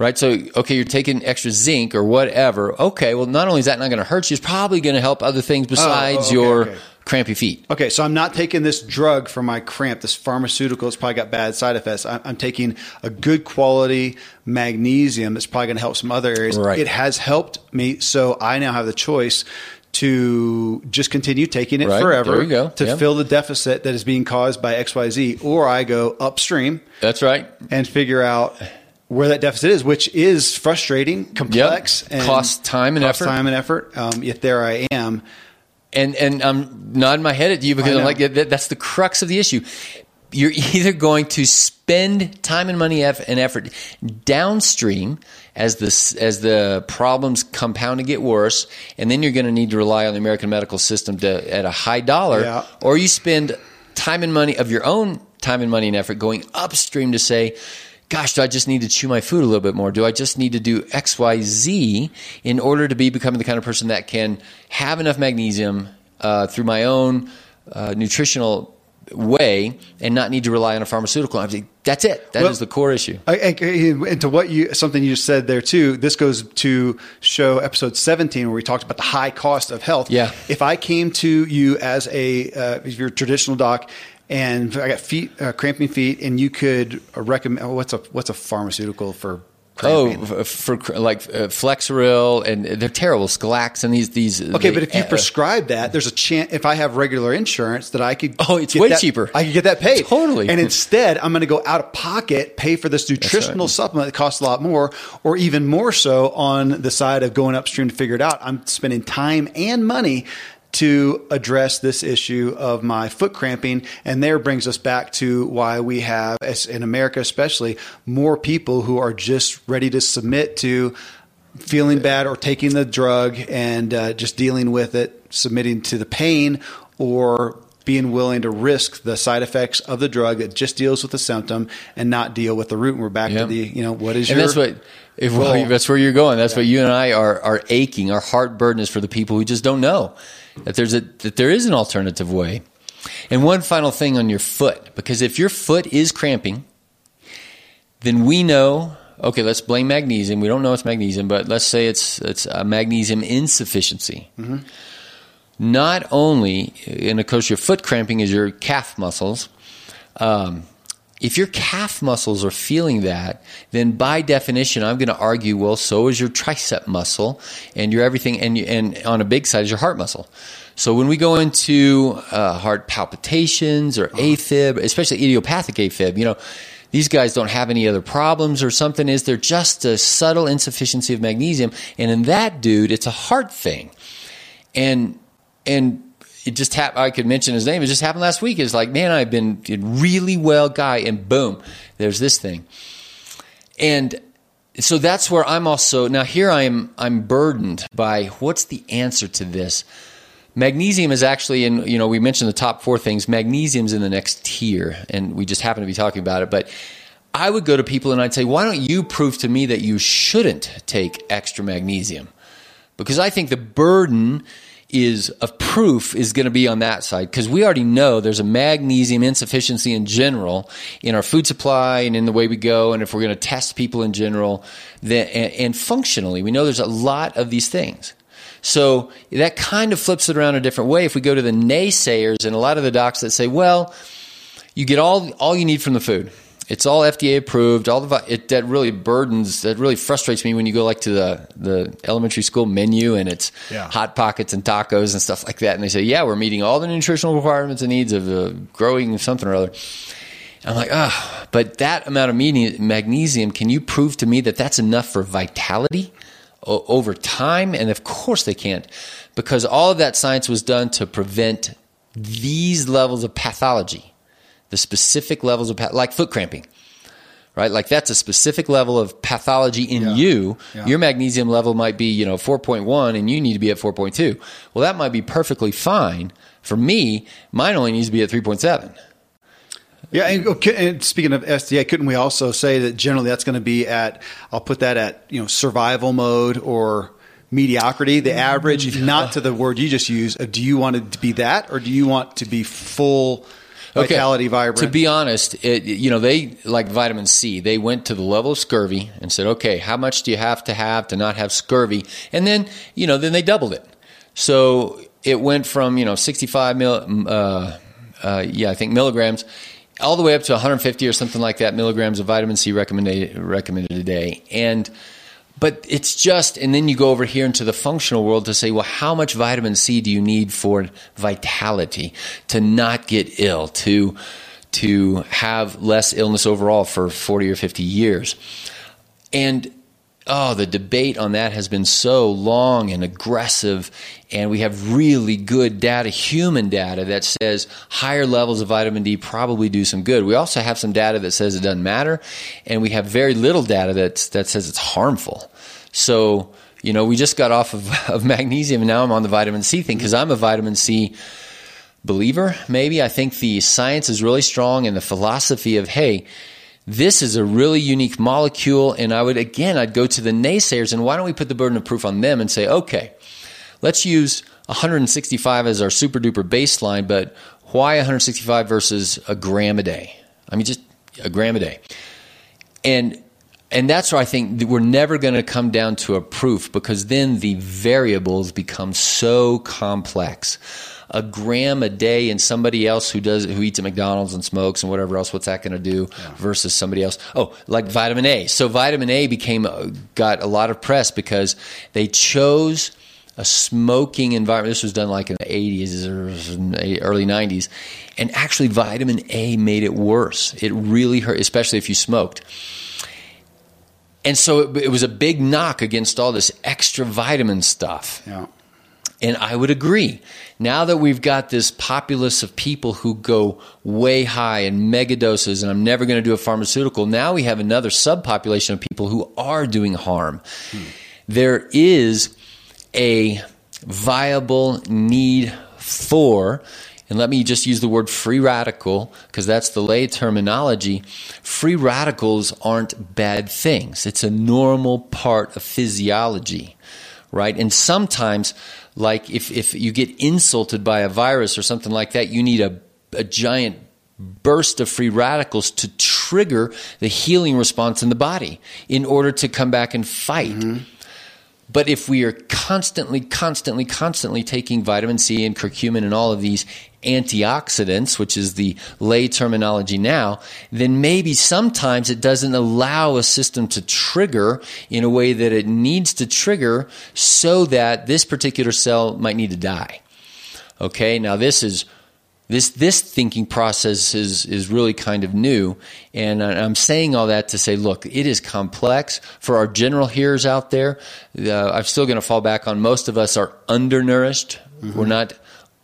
right? So, okay, you're taking extra zinc or whatever. Okay, well, not only is that not going to hurt you, it's probably going to help other things oh, besides oh, okay, your okay. crampy feet. Okay, so I'm not taking this drug for my cramp, this pharmaceutical. It's probably got bad side effects. I'm, I'm taking a good quality magnesium that's probably going to help some other areas. Right. It has helped me, so I now have the choice to just continue taking it right. forever to yep. fill the deficit that is being caused by XYZ, or I go upstream. That's right. And figure out where that deficit is, which is frustrating, complex, yep. and cost time and cost effort. Time and effort. Um, yet there I am. And and I'm nodding my head at you because I'm like that, that's the crux of the issue. You're either going to spend time and money and effort downstream as the as the problems compound and get worse, and then you're going to need to rely on the American medical system to, at a high dollar, yeah. or you spend time and money of your own time and money and effort going upstream to say gosh, do I just need to chew my food a little bit more? Do I just need to do X, Y, Z in order to be becoming the kind of person that can have enough magnesium uh, through my own uh, nutritional way and not need to rely on a pharmaceutical. that's it. That well, is the core issue. I, and to what you something you just said there too. This goes to show episode seventeen where we talked about the high cost of health. Yeah. If I came to you as a uh, if you're a traditional doc and I got feet uh, cramping feet, and you could recommend oh, what's a what's a pharmaceutical for. Oh, for like uh, Flexeril, and they're terrible. Skelaxin and these these. Okay, they, but if you uh, prescribe that, there's a chance. If I have regular insurance, that I could. Oh, it's way that, cheaper. I could get that paid totally. And instead, I'm going to go out of pocket, pay for this nutritional right. supplement that costs a lot more, or even more so on the side of going upstream to figure it out. I'm spending time and money to address this issue of my foot cramping. And there brings us back to why we have, in America especially, more people who are just ready to submit to feeling bad or taking the drug and uh, just dealing with it, submitting to the pain or being willing to risk the side effects of the drug that just deals with the symptom and not deal with the root. And we're back yep. to the, you know, what is and your. That's what, if, well, that's where you're going. That's yeah. what you and I are, are aching. Our heart burden is for the people who just don't know that there's a that there is an alternative way. And one final thing on your foot, because if your foot is cramping, then we know. Okay, let's blame magnesium. We don't know it's magnesium, but let's say it's it's a magnesium insufficiency. Mm-hmm. Not only, and of course, your foot cramping is your calf muscles. Um, if your calf muscles are feeling that, then by definition, I'm going to argue, well, so is your tricep muscle and your everything, and, and on a big side is your heart muscle. So when we go into uh, heart palpitations or AFib, especially idiopathic AFib, you know, these guys don't have any other problems or something is they're just a subtle insufficiency of magnesium. And in that dude, it's a heart thing. And, and it just happened. I could mention his name. It just happened last week. It's like, man, I've been a really well guy, and boom, there's this thing. And so that's where I'm also now. Here I am. I'm burdened by what's the answer to this. Magnesium is actually in. You know, we mentioned the top four things. Magnesium's in the next tier, and we just happen to be talking about it. But I would go to people and I'd say, why don't you prove to me that you shouldn't take extra magnesium? Because I think the burden is of proof is going to be on that side because we already know there's a magnesium insufficiency in general in our food supply and in the way we go and if we're going to test people in general then, and, and functionally we know there's a lot of these things. So that kind of flips it around a different way. If we go to the naysayers and a lot of the docs that say well you get all all you need from the food It's all FDA approved. All the it that really burdens that really frustrates me when you go like to the the elementary school menu and it's Yeah. hot pockets and tacos and stuff like that, and they say, "Yeah, we're meeting all the nutritional requirements and needs of the growing something or other." I'm like, ah, but that amount of magnesium, can you prove to me that that's enough for vitality o- over time? And of course they can't, because all of that science was done to prevent these levels of pathology, the specific levels of, path- like foot cramping, right? Like that's a specific level of pathology in Yeah. you. Yeah. Your magnesium level might be, you know, 4.1 and you need to be at 4.2. Well, that might be perfectly fine. For me, mine only needs to be at 3.7. Yeah, and, and speaking of RDA, couldn't we also say that generally that's going to be at? I'll put that at you know survival mode or mediocrity, the average, not to the word you just used. Do you want it to be that, or do you want to be full vitality, vibrant? To be honest, it, you know, they like vitamin C. They went to the level of scurvy and said, okay, how much do you have to have to not have scurvy? And then, you know, then they doubled it. So it went from you know 65 mil, uh, uh, yeah, I think milligrams, all the way up to 150 or something like that milligrams of vitamin C recommended recommended a day. And but it's just, and then you go over here into the functional world to say, well, how much vitamin C do you need for vitality to not get ill, to to have less illness overall for 40 or 50 years? And oh, the debate on that has been so long and aggressive, and we have really good data, human data, that says higher levels of vitamin D probably do some good. We also have some data that says it doesn't matter, and we have very little data that that says it's harmful. So, you know, we just got off of, of magnesium, and now I'm on the vitamin C thing because I'm a vitamin C believer, maybe. I think the science is really strong and the philosophy of, hey, this is a really unique molecule. And I would, again, I'd go to the naysayers and why don't we put the burden of proof on them and say, okay, let's use 165 as our super duper baseline, but why 165 versus a gram a day? I mean, just a gram a day. And and that's where I think that we're never going to come down to a proof because then the variables become so complex. A gram a day and somebody else who does who eats at McDonald's and smokes and whatever else, what's that going to do versus somebody else? Oh, like vitamin A. So vitamin A became uh, got a lot of press because they chose a smoking environment. This was done like in the 80s or early 90s. And actually, vitamin A made it worse. It really hurt, especially if you smoked. And so it, it was a big knock against all this extra vitamin stuff. yeah. And I would agree. Now that we've got this populace of people who go way high in mega doses, and I'm never going to do a pharmaceutical, now we have another subpopulation of people who are doing harm. Hmm. There is a viable need for, and let me just use the word free radical because that's the lay terminology. Free radicals aren't bad things, it's a normal part of physiology, right? And sometimes, like if, if you get insulted by a virus or something like that, you need a, a giant burst of free radicals to trigger the healing response in the body in order to come back and fight. Mm-hmm. But if we are constantly, constantly, constantly taking vitamin C and curcumin and all of these antioxidants, which is the lay terminology now, then maybe sometimes it doesn't allow a system to trigger in a way that it needs to trigger so that this particular cell might need to die. Okay, now this is this this thinking process is is really kind of new, and I'm saying all that to say, look, it is complex for our general hearers out there. Uh, I'm still going to fall back on most of us are undernourished. We're not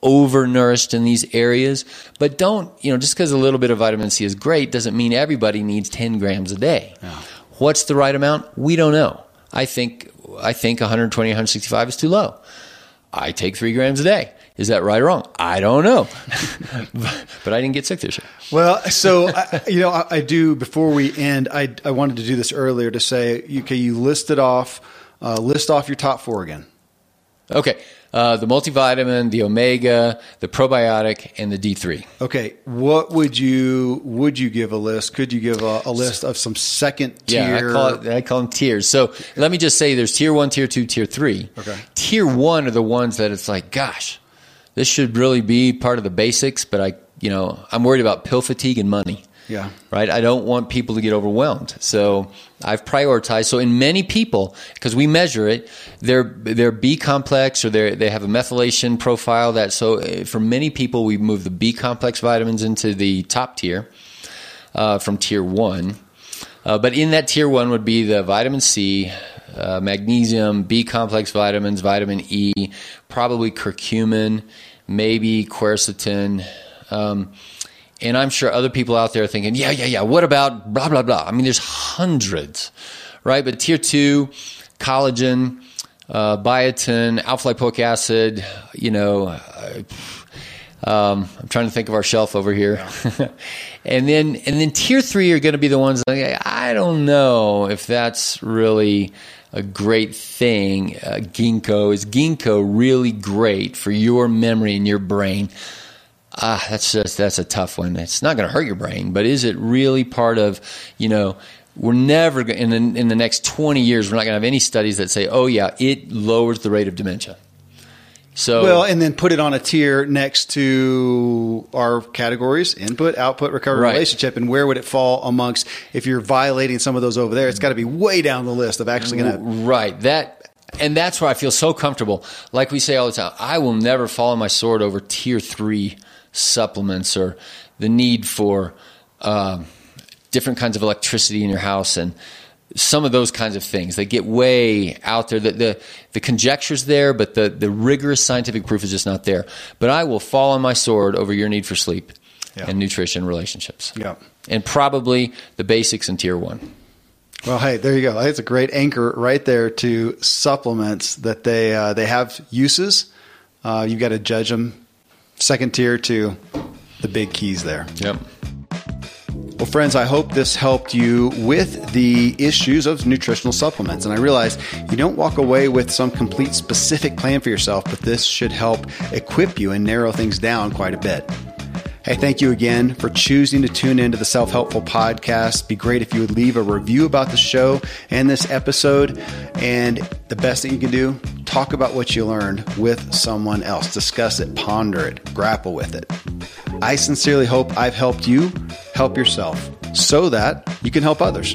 overnourished in these areas, but don't you know just because a little bit of vitamin C is great doesn't mean everybody needs 10 grams a day. What's the right amount? We don't know. I think I think 120, 165 is too low. I take three grams a day. Is that right or wrong? I don't know. but I didn't get sick this year. Well, so I, you know, I, I do. Before we end, I I wanted to do this earlier to say, okay, you listed off, uh, list off your top four again. Okay. Uh, the multivitamin, the omega, the probiotic, and the D3. Okay, what would you would you give a list? Could you give a, a list of some second tier? Yeah, I call it. I call them tiers. So let me just say, there's tier one, tier two, tier three. Okay. Tier one are the ones that it's like, gosh, this should really be part of the basics, but I, you know, I'm worried about pill fatigue and money. Yeah. Right. I don't want people to get overwhelmed. So I've prioritized. So in many people, because we measure it, they're they're B complex or they they have a methylation profile. That so uh, for many people, we move the B complex vitamins into the top tier uh, from tier one. Uh, but in that tier one would be the vitamin C, uh, magnesium, B complex vitamins, vitamin E, probably curcumin, maybe quercetin. Um, and I'm sure other people out there are thinking, yeah, yeah, yeah, what about blah, blah, blah? I mean, there's hundreds, right? But tier two, collagen, uh, biotin, alpha lipoic acid, you know, uh, um, I'm trying to think of our shelf over here. And then, and then tier three are going to be the ones like, I don't know if that's really a great thing. Uh, ginkgo is ginkgo really great for your memory and your brain? ah, that's just that's a tough one. It's not going to hurt your brain, but is it really part of, you know, we're never in the, in the next 20 years we're not going to have any studies that say, "Oh yeah, it lowers the rate of dementia." So well, and then put it on a tier next to our categories: input, output, recovery, right. relationship, and where would it fall amongst? If you're violating some of those over there, it's got to be way down the list of actually going to. Right. That and that's where I feel so comfortable. Like we say all the time, I will never follow my sword over tier three supplements or the need for uh, different kinds of electricity in your house and some of those kinds of things. They get way out there. The, the, the conjecture's there, but the, the rigorous scientific proof is just not there. But I will fall on my sword over your need for sleep yeah. and nutrition relationships. Yeah. And probably the basics in tier one. Well, hey, there you go. It's a great anchor right there to supplements that they uh, they have uses. Uh, you got to judge them second tier to the big keys there. Yep. Well, friends, I hope this helped you with the issues of nutritional supplements. And I realize you don't walk away with some complete specific plan for yourself, but this should help equip you and narrow things down quite a bit. Hey, thank you again for choosing to tune into the Self Helpful Podcast. Be great if you would leave a review about the show and this episode. And the best thing you can do, talk about what you learned with someone else. Discuss it, ponder it, grapple with it. I sincerely hope I've helped you help yourself so that you can help others.